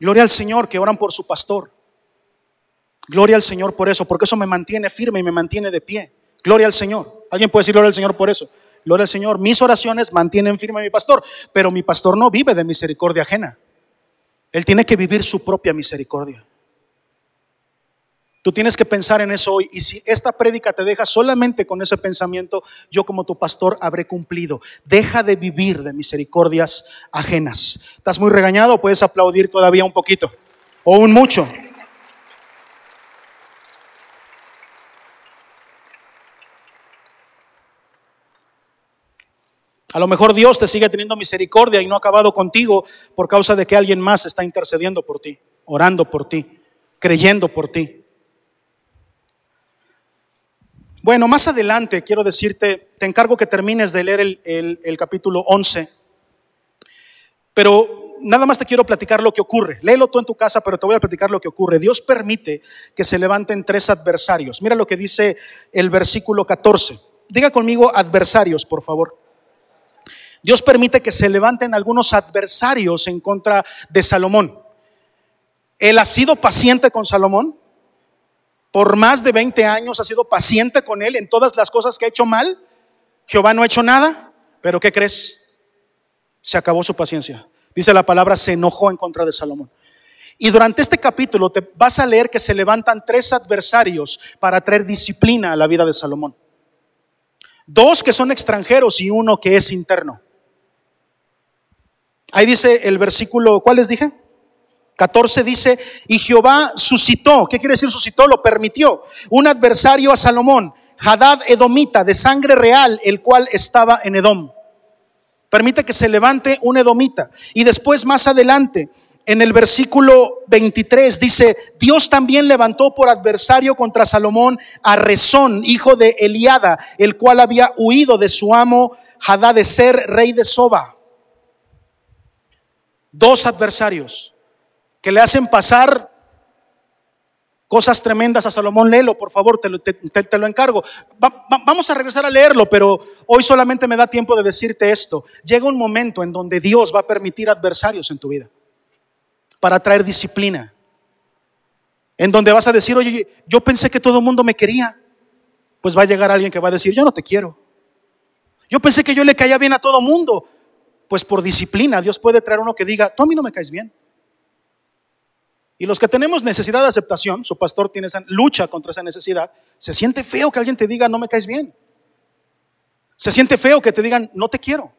Gloria al Señor que oran por su pastor. Gloria al Señor por eso, porque eso me mantiene firme y me mantiene de pie. Gloria al Señor. ¿Alguien puede decir gloria al Señor por eso? Gloria al Señor. Mis oraciones mantienen firme a mi pastor, pero mi pastor no vive de misericordia ajena. Él tiene que vivir su propia misericordia. Tú tienes que pensar en eso hoy. Y si esta prédica te deja solamente con ese pensamiento, yo como tu pastor habré cumplido. Deja de vivir de misericordias ajenas. ¿Estás muy regañado? Puedes aplaudir todavía un poquito o un mucho. A lo mejor Dios te sigue teniendo misericordia y no ha acabado contigo por causa de que alguien más está intercediendo por ti, orando por ti, creyendo por ti. Bueno, más adelante quiero decirte, te encargo que termines de leer el, capítulo 11, pero nada más te quiero platicar lo que ocurre. Léelo tú en tu casa, pero te voy a platicar lo que ocurre. Dios permite que se levanten tres adversarios. Mira lo que dice el versículo 14. Diga conmigo adversarios, por favor. Dios permite que se levanten algunos adversarios en contra de Salomón. Él ha sido paciente con Salomón. Por más de 20 años ha sido paciente con él en todas las cosas que ha hecho mal. Jehová no ha hecho nada, pero ¿qué crees? Se acabó su paciencia. Dice la palabra, se enojó en contra de Salomón. Y durante este capítulo te vas a leer que se levantan tres adversarios para traer disciplina a la vida de Salomón. Dos que son extranjeros y uno que es interno. Ahí dice el versículo, ¿cuál les dije? 14 dice, y Jehová suscitó, ¿qué quiere decir suscitó? Lo permitió, un adversario a Salomón, Hadad Edomita, de sangre real, el cual estaba en Edom. Permite que se levante un Edomita. Y después más adelante, en el versículo 23 dice, Dios también levantó por adversario contra Salomón a Rezón, hijo de Eliada, el cual había huido de su amo Hadad de ser rey de Soba dos adversarios que le hacen pasar cosas tremendas a Salomón. Léelo, por favor, te lo, encargo. vamos a regresar a leerlo, pero hoy solamente me da tiempo de decirte esto. Llega un momento en donde Dios va a permitir adversarios en tu vida para traer disciplina. En donde vas a decir, oye, yo pensé que todo el mundo me quería. Pues va a llegar alguien que va a decir, yo no te quiero. Yo pensé que yo le caía bien a todo mundo pues por disciplina Dios puede traer uno que diga, tú a mí no me caes bien. Y los que tenemos necesidad de aceptación, su pastor tiene esa lucha contra esa necesidad, se siente feo que alguien te diga, no me caes bien. Se siente feo que te digan, no te quiero.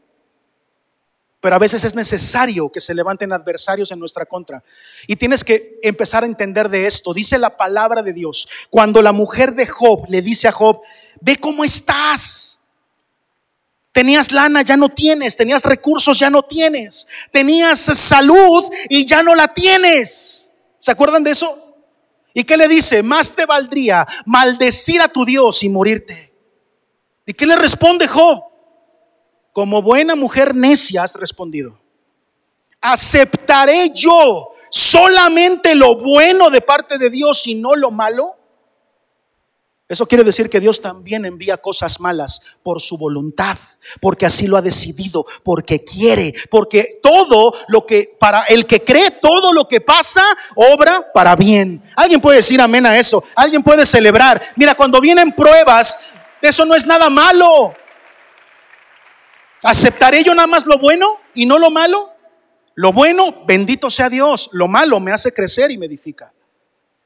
Pero a veces es necesario que se levanten adversarios en nuestra contra. Y tienes que empezar a entender de esto. Dice la palabra de Dios. Cuando la mujer de Job le dice a Job, ve cómo estás. Tenías lana, ya no tienes. Tenías recursos, ya no tienes. Tenías salud y ya no la tienes. ¿Se acuerdan de eso? ¿Y qué le dice? Más te valdría maldecir a tu Dios y morirte. ¿Y qué le responde Job? Como buena mujer necia has respondido. ¿Aceptaré yo solamente lo bueno de parte de Dios y no lo malo? Eso quiere decir que Dios también envía cosas malas por su voluntad, porque así lo ha decidido, porque quiere, porque todo lo que para el que cree, todo lo que pasa, obra para bien. Alguien puede decir amén a eso, alguien puede celebrar. Mira, cuando vienen pruebas, eso no es nada malo. ¿Aceptaré yo nada más lo bueno y no lo malo? Lo bueno, bendito sea Dios. Lo malo me hace crecer y me edifica.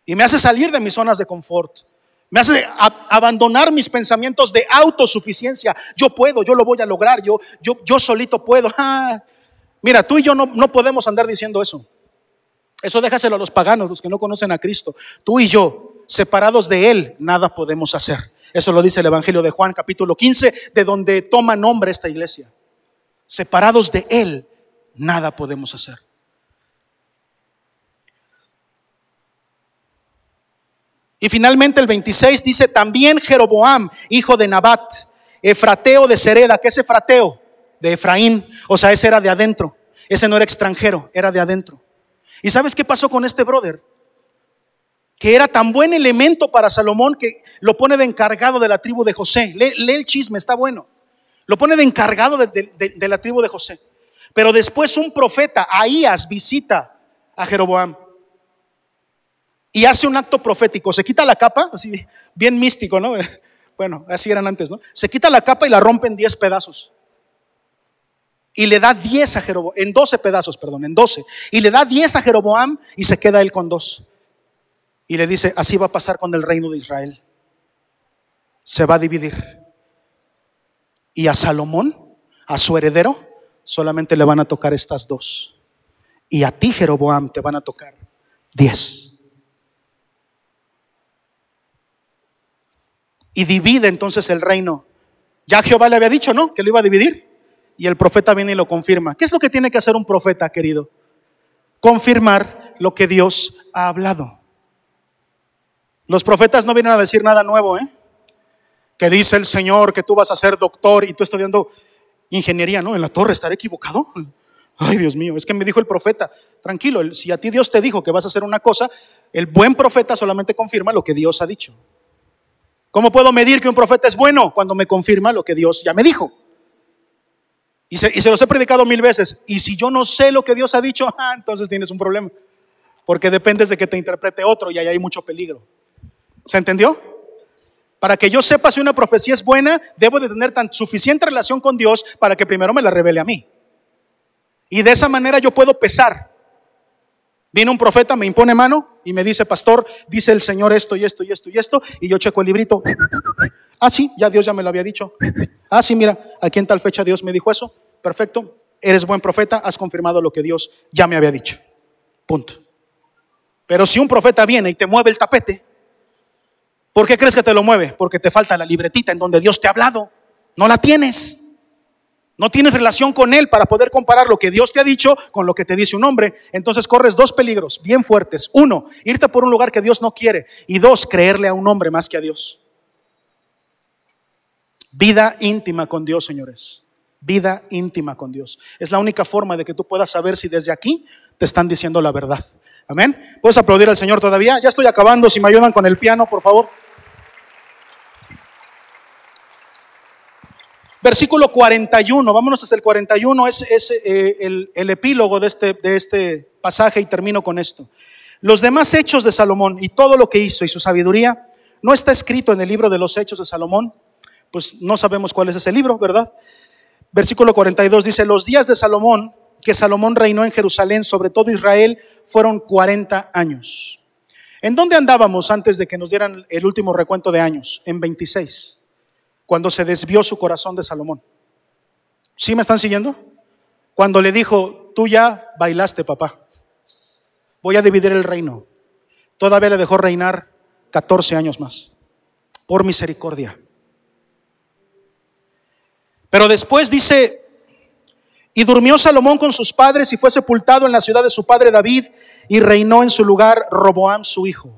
Y me hace salir de mis zonas de confort. Me hace abandonar mis pensamientos de autosuficiencia. Yo puedo, yo lo voy a lograr, yo, yo, yo solito puedo. *laughs* Ah, mira, tú y yo no, no podemos andar diciendo eso. Eso déjaselo a los paganos, los que no conocen a Cristo. Tú y yo, separados de Él, nada podemos hacer. Eso lo dice el Evangelio de Juan, capítulo 15, de donde toma nombre esta iglesia. Separados de Él, nada podemos hacer. Y finalmente el 26 dice también Jeroboam, hijo de Nabat, Efrateo de Sereda, que es Efrateo de Efraín, o sea, ese era de adentro, ese no era extranjero, era de adentro. ¿Y sabes qué pasó con este brother? Que era tan buen elemento para Salomón que lo pone de encargado de la tribu de José. Lee, el chisme, está bueno. Lo pone de encargado de, de la tribu de José. Pero después un profeta, Ahías, visita a Jeroboam y hace un acto profético. Se quita la capa, así bien místico, ¿no? *laughs* Bueno, así eran antes, ¿no? Se quita la capa y la rompe en 10 pedazos. Y le da 10 a Jeroboam, en 12 pedazos, perdón, en 12. Y le da 10 a Jeroboam y se queda él con dos. Y le dice, así va a pasar con el reino de Israel. Se va a dividir. Y a Salomón, a su heredero, solamente le van a tocar estas dos. Y a ti, Jeroboam, te van a tocar 10. Y divide entonces el reino. Ya Jehová le había dicho, ¿no? Que lo iba a dividir. Y el profeta viene y lo confirma. ¿Qué es lo que tiene que hacer un profeta, querido? Confirmar lo que Dios ha hablado. Los profetas no vienen a decir nada nuevo, ¿eh? Que dice el Señor que tú vas a ser doctor y tú estudiando ingeniería, ¿no? En la torre, ¿estaré equivocado? Ay, Dios mío, es que me dijo el profeta, tranquilo, si a ti Dios te dijo que vas a hacer una cosa, el buen profeta solamente confirma lo que Dios ha dicho. ¿Cómo puedo medir que un profeta es bueno cuando me confirma lo que Dios ya me dijo? Y se, los he predicado mil veces. Y si yo no sé lo que Dios ha dicho, *laughs* ah, entonces tienes un problema. Porque dependes de que te interprete otro y ahí hay mucho peligro. ¿Se entendió? Para que yo sepa si una profecía es buena, debo de tener tan suficiente relación con Dios para que primero me la revele a mí. Y de esa manera yo puedo pesar Viene un profeta, me impone mano y me dice, pastor, dice el Señor esto y esto y esto y esto, y yo checo el librito. Ah, sí, ya Dios ya me lo había dicho. Ah, sí, mira, aquí en tal fecha Dios me dijo eso. Perfecto, eres buen profeta, has confirmado lo que Dios ya me había dicho. Punto. Pero si un profeta viene y te mueve el tapete, ¿por qué crees que te lo mueve? Porque te falta la libretita en donde Dios te ha hablado. No la tienes. No tienes relación con Él para poder comparar lo que Dios te ha dicho con lo que te dice un hombre. Entonces corres dos peligros bien fuertes. Uno, irte por un lugar que Dios no quiere. Y dos, creerle a un hombre más que a Dios. Vida íntima con Dios, señores. Vida íntima con Dios. Es la única forma de que tú puedas saber si desde aquí te están diciendo la verdad. Amén. ¿Puedes aplaudir al Señor todavía? Ya estoy acabando. Si me ayudan con el piano, por favor. Versículo 41, vámonos hasta el 41, es, eh, el, epílogo de este, de este pasaje y termino con esto. Los demás hechos de Salomón y todo lo que hizo y su sabiduría no está escrito en el libro de los hechos de Salomón, pues no sabemos cuál es ese libro, ¿verdad? Versículo 42 dice, los días de Salomón, que Salomón reinó en Jerusalén sobre todo Israel, fueron 40 años. ¿En dónde andábamos antes de que nos dieran el último recuento de años? En 26 cuando se desvió su corazón de Salomón. ¿Sí me están siguiendo? Cuando le dijo, tú ya bailaste, papá, voy a dividir el reino. Todavía le dejó reinar 14 años más, por misericordia. Pero después dice, y durmió Salomón con sus padres y fue sepultado en la ciudad de su padre David y reinó en su lugar Roboam su hijo.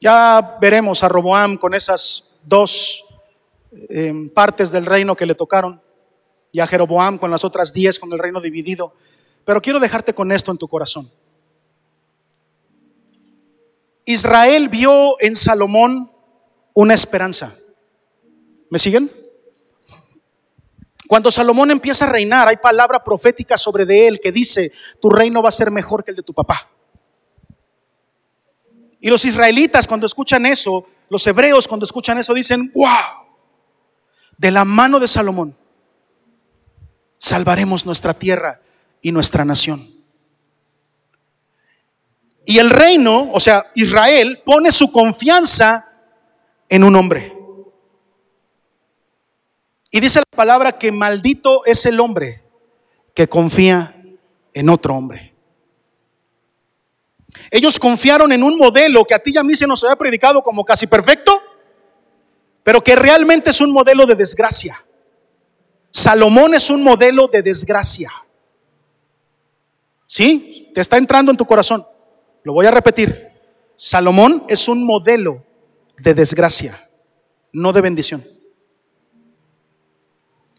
Ya veremos a Roboam con esas dos partes del reino que le tocaron y a Jeroboam con las otras diez con el reino dividido. Pero quiero dejarte con esto en tu corazón. Israel vio en Salomón una esperanza. ¿Me siguen? Cuando Salomón empieza a reinar, hay palabra profética sobre de él que dice, tu reino va a ser mejor que el de tu papá. Y los israelitas cuando escuchan eso, los hebreos cuando escuchan eso dicen, wow, de la mano de Salomón, salvaremos nuestra tierra y nuestra nación. Y el reino, o sea, Israel, pone su confianza en un hombre. Y dice la palabra que maldito es el hombre que confía en otro hombre. Ellos confiaron en un modelo que a ti y a mí se nos había predicado como casi perfecto pero que realmente es un modelo de desgracia. Salomón es un modelo de desgracia. ¿Sí? Te está entrando en tu corazón. Lo voy a repetir. Salomón es un modelo de desgracia, no de bendición.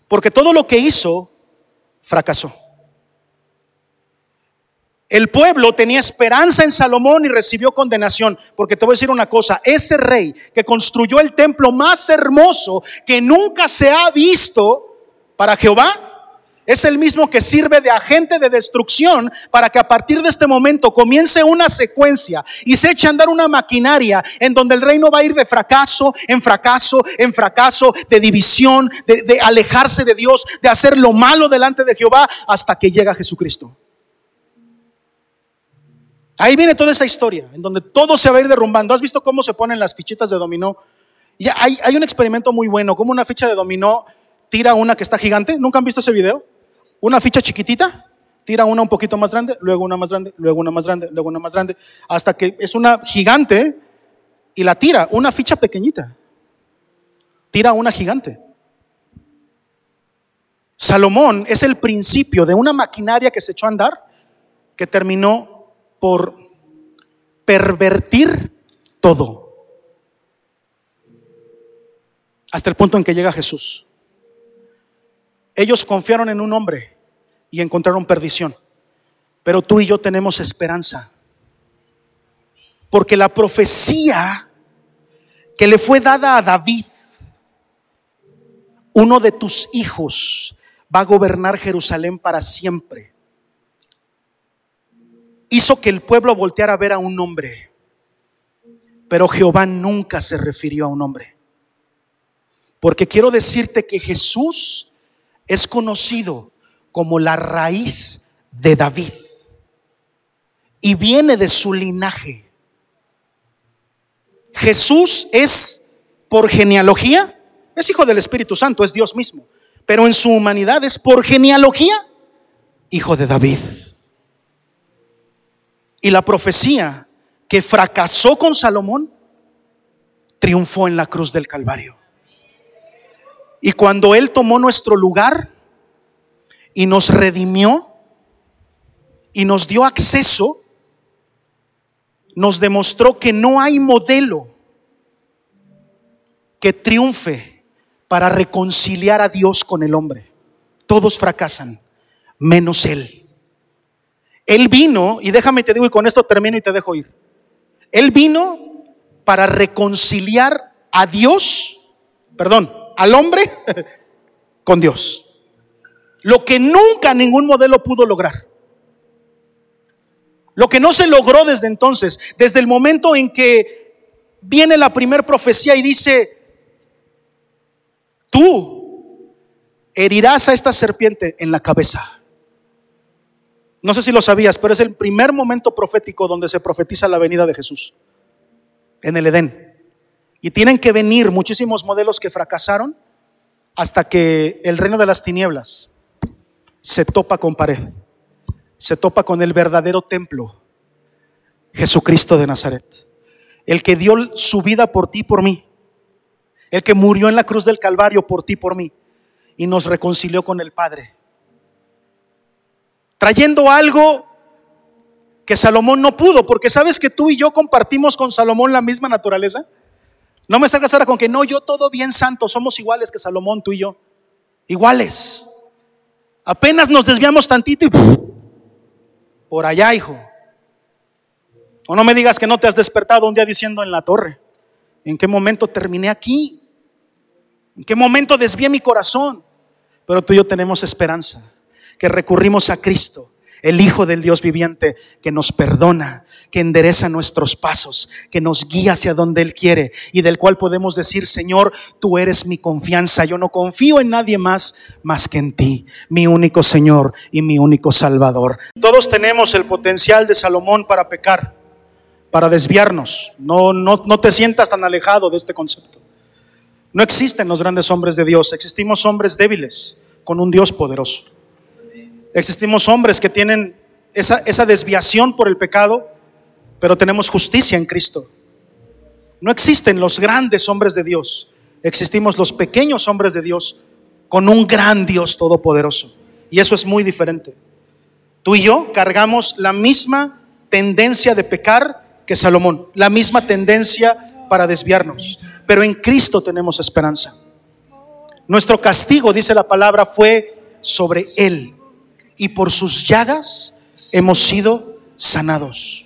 Porque todo lo que hizo fracasó. El pueblo tenía esperanza en Salomón y recibió condenación. Porque te voy a decir una cosa, ese rey que construyó el templo más hermoso que nunca se ha visto para Jehová, es el mismo que sirve de agente de destrucción para que a partir de este momento comience una secuencia y se eche a andar una maquinaria en donde el reino va a ir de fracaso en fracaso en fracaso, de división, de, de alejarse de Dios, de hacer lo malo delante de Jehová hasta que llega Jesucristo. Ahí viene toda esa historia, en donde todo se va a ir derrumbando. ¿Has visto cómo se ponen las fichitas de dominó? Y hay, hay un experimento muy bueno, como una ficha de dominó tira una que está gigante. ¿Nunca han visto ese video? Una ficha chiquitita, tira una un poquito más grande, luego una más grande, luego una más grande, luego una más grande, hasta que es una gigante y la tira, una ficha pequeñita. Tira una gigante. Salomón es el principio de una maquinaria que se echó a andar, que terminó por pervertir todo. Hasta el punto en que llega Jesús. Ellos confiaron en un hombre y encontraron perdición. Pero tú y yo tenemos esperanza. Porque la profecía que le fue dada a David, uno de tus hijos va a gobernar Jerusalén para siempre hizo que el pueblo volteara a ver a un hombre. Pero Jehová nunca se refirió a un hombre. Porque quiero decirte que Jesús es conocido como la raíz de David. Y viene de su linaje. Jesús es, por genealogía, es hijo del Espíritu Santo, es Dios mismo. Pero en su humanidad es por genealogía, hijo de David. Y la profecía que fracasó con Salomón, triunfó en la cruz del Calvario. Y cuando Él tomó nuestro lugar y nos redimió y nos dio acceso, nos demostró que no hay modelo que triunfe para reconciliar a Dios con el hombre. Todos fracasan, menos Él. Él vino, y déjame te digo, y con esto termino y te dejo ir. Él vino para reconciliar a Dios, perdón, al hombre *laughs* con Dios. Lo que nunca ningún modelo pudo lograr. Lo que no se logró desde entonces, desde el momento en que viene la primera profecía y dice, tú herirás a esta serpiente en la cabeza. No sé si lo sabías, pero es el primer momento profético donde se profetiza la venida de Jesús, en el Edén. Y tienen que venir muchísimos modelos que fracasaron hasta que el reino de las tinieblas se topa con pared, se topa con el verdadero templo, Jesucristo de Nazaret, el que dio su vida por ti y por mí, el que murió en la cruz del Calvario por ti y por mí, y nos reconcilió con el Padre trayendo algo que Salomón no pudo, porque sabes que tú y yo compartimos con Salomón la misma naturaleza. No me salgas ahora con que no, yo todo bien santo, somos iguales que Salomón, tú y yo. Iguales. Apenas nos desviamos tantito y por allá, hijo. O no me digas que no te has despertado un día diciendo en la torre, ¿en qué momento terminé aquí? ¿En qué momento desvié mi corazón? Pero tú y yo tenemos esperanza que recurrimos a Cristo, el Hijo del Dios viviente, que nos perdona, que endereza nuestros pasos, que nos guía hacia donde Él quiere y del cual podemos decir, Señor, tú eres mi confianza, yo no confío en nadie más más que en ti, mi único Señor y mi único Salvador. Todos tenemos el potencial de Salomón para pecar, para desviarnos. No, no, no te sientas tan alejado de este concepto. No existen los grandes hombres de Dios, existimos hombres débiles con un Dios poderoso. Existimos hombres que tienen esa, desviación por el pecado, pero tenemos justicia en Cristo. No existen los grandes hombres de Dios, existimos los pequeños hombres de Dios con un gran Dios todopoderoso. Y eso es muy diferente. Tú y yo cargamos la misma tendencia de pecar que Salomón, la misma tendencia para desviarnos, pero en Cristo tenemos esperanza. Nuestro castigo, dice la palabra, fue sobre Él y por sus llagas hemos sido sanados.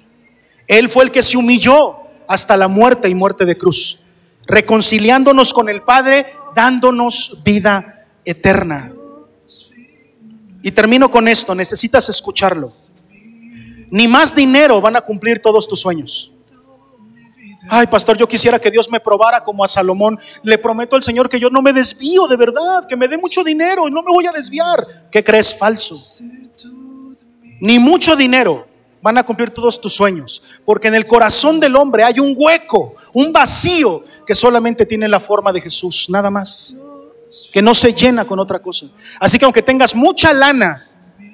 Él fue el que se humilló hasta la muerte y muerte de cruz, reconciliándonos con el Padre, dándonos vida eterna. Y termino con esto, necesitas escucharlo. Ni más dinero van a cumplir todos tus sueños. Ay, pastor, yo quisiera que Dios me probara como a Salomón. Le prometo al Señor que yo no me desvío de verdad, que me dé mucho dinero y no me voy a desviar. ¿Qué crees? Falso. Ni mucho dinero van a cumplir todos tus sueños, porque en el corazón del hombre hay un hueco, un vacío que solamente tiene la forma de Jesús, nada más, que no se llena con otra cosa. Así que aunque tengas mucha lana,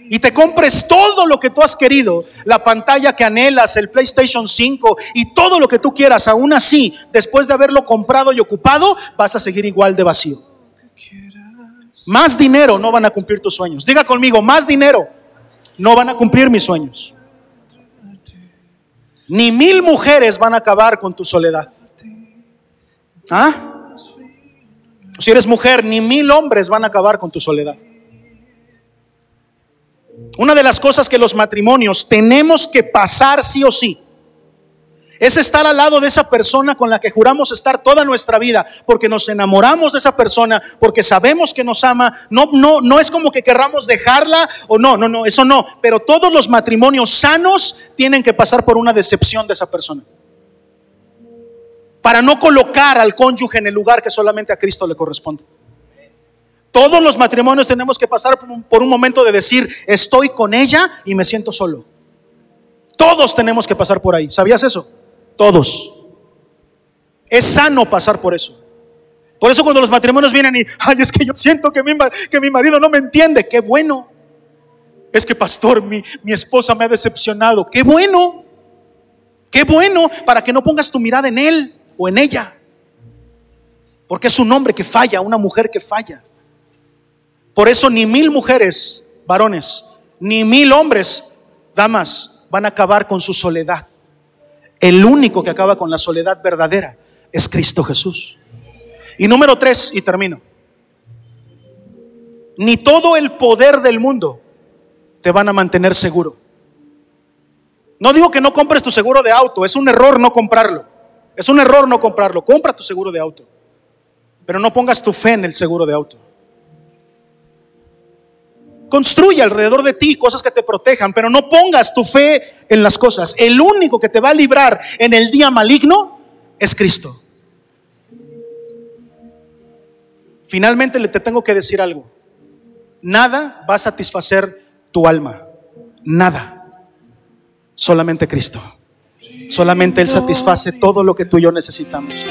y te compres todo lo que tú has querido, la pantalla que anhelas, el PlayStation 5 y todo lo que tú quieras, aún así, después de haberlo comprado y ocupado, vas a seguir igual de vacío. Más dinero no van a cumplir tus sueños. Diga conmigo, más dinero no van a cumplir mis sueños. Ni mil mujeres van a acabar con tu soledad. ¿Ah? Si eres mujer, ni mil hombres van a acabar con tu soledad. Una de las cosas que los matrimonios tenemos que pasar sí o sí es estar al lado de esa persona con la que juramos estar toda nuestra vida, porque nos enamoramos de esa persona, porque sabemos que nos ama. No, no, no es como que querramos dejarla o no, no, no, eso no. Pero todos los matrimonios sanos tienen que pasar por una decepción de esa persona. Para no colocar al cónyuge en el lugar que solamente a Cristo le corresponde. Todos los matrimonios tenemos que pasar por un, momento de decir, estoy con ella y me siento solo. Todos tenemos que pasar por ahí. ¿Sabías eso? Todos. Es sano pasar por eso. Por eso cuando los matrimonios vienen y, ay, es que yo siento que mi, que mi marido no me entiende, qué bueno. Es que, pastor, mi, mi esposa me ha decepcionado. Qué bueno. Qué bueno para que no pongas tu mirada en él o en ella. Porque es un hombre que falla, una mujer que falla. Por eso ni mil mujeres, varones, ni mil hombres, damas, van a acabar con su soledad. El único que acaba con la soledad verdadera es Cristo Jesús. Y número tres, y termino. Ni todo el poder del mundo te van a mantener seguro. No digo que no compres tu seguro de auto, es un error no comprarlo. Es un error no comprarlo. Compra tu seguro de auto. Pero no pongas tu fe en el seguro de auto. Construye alrededor de ti cosas que te protejan, pero no pongas tu fe en las cosas. El único que te va a librar en el día maligno es Cristo. Finalmente le te tengo que decir algo. Nada va a satisfacer tu alma. Nada. Solamente Cristo. Solamente Él satisface todo lo que tú y yo necesitamos.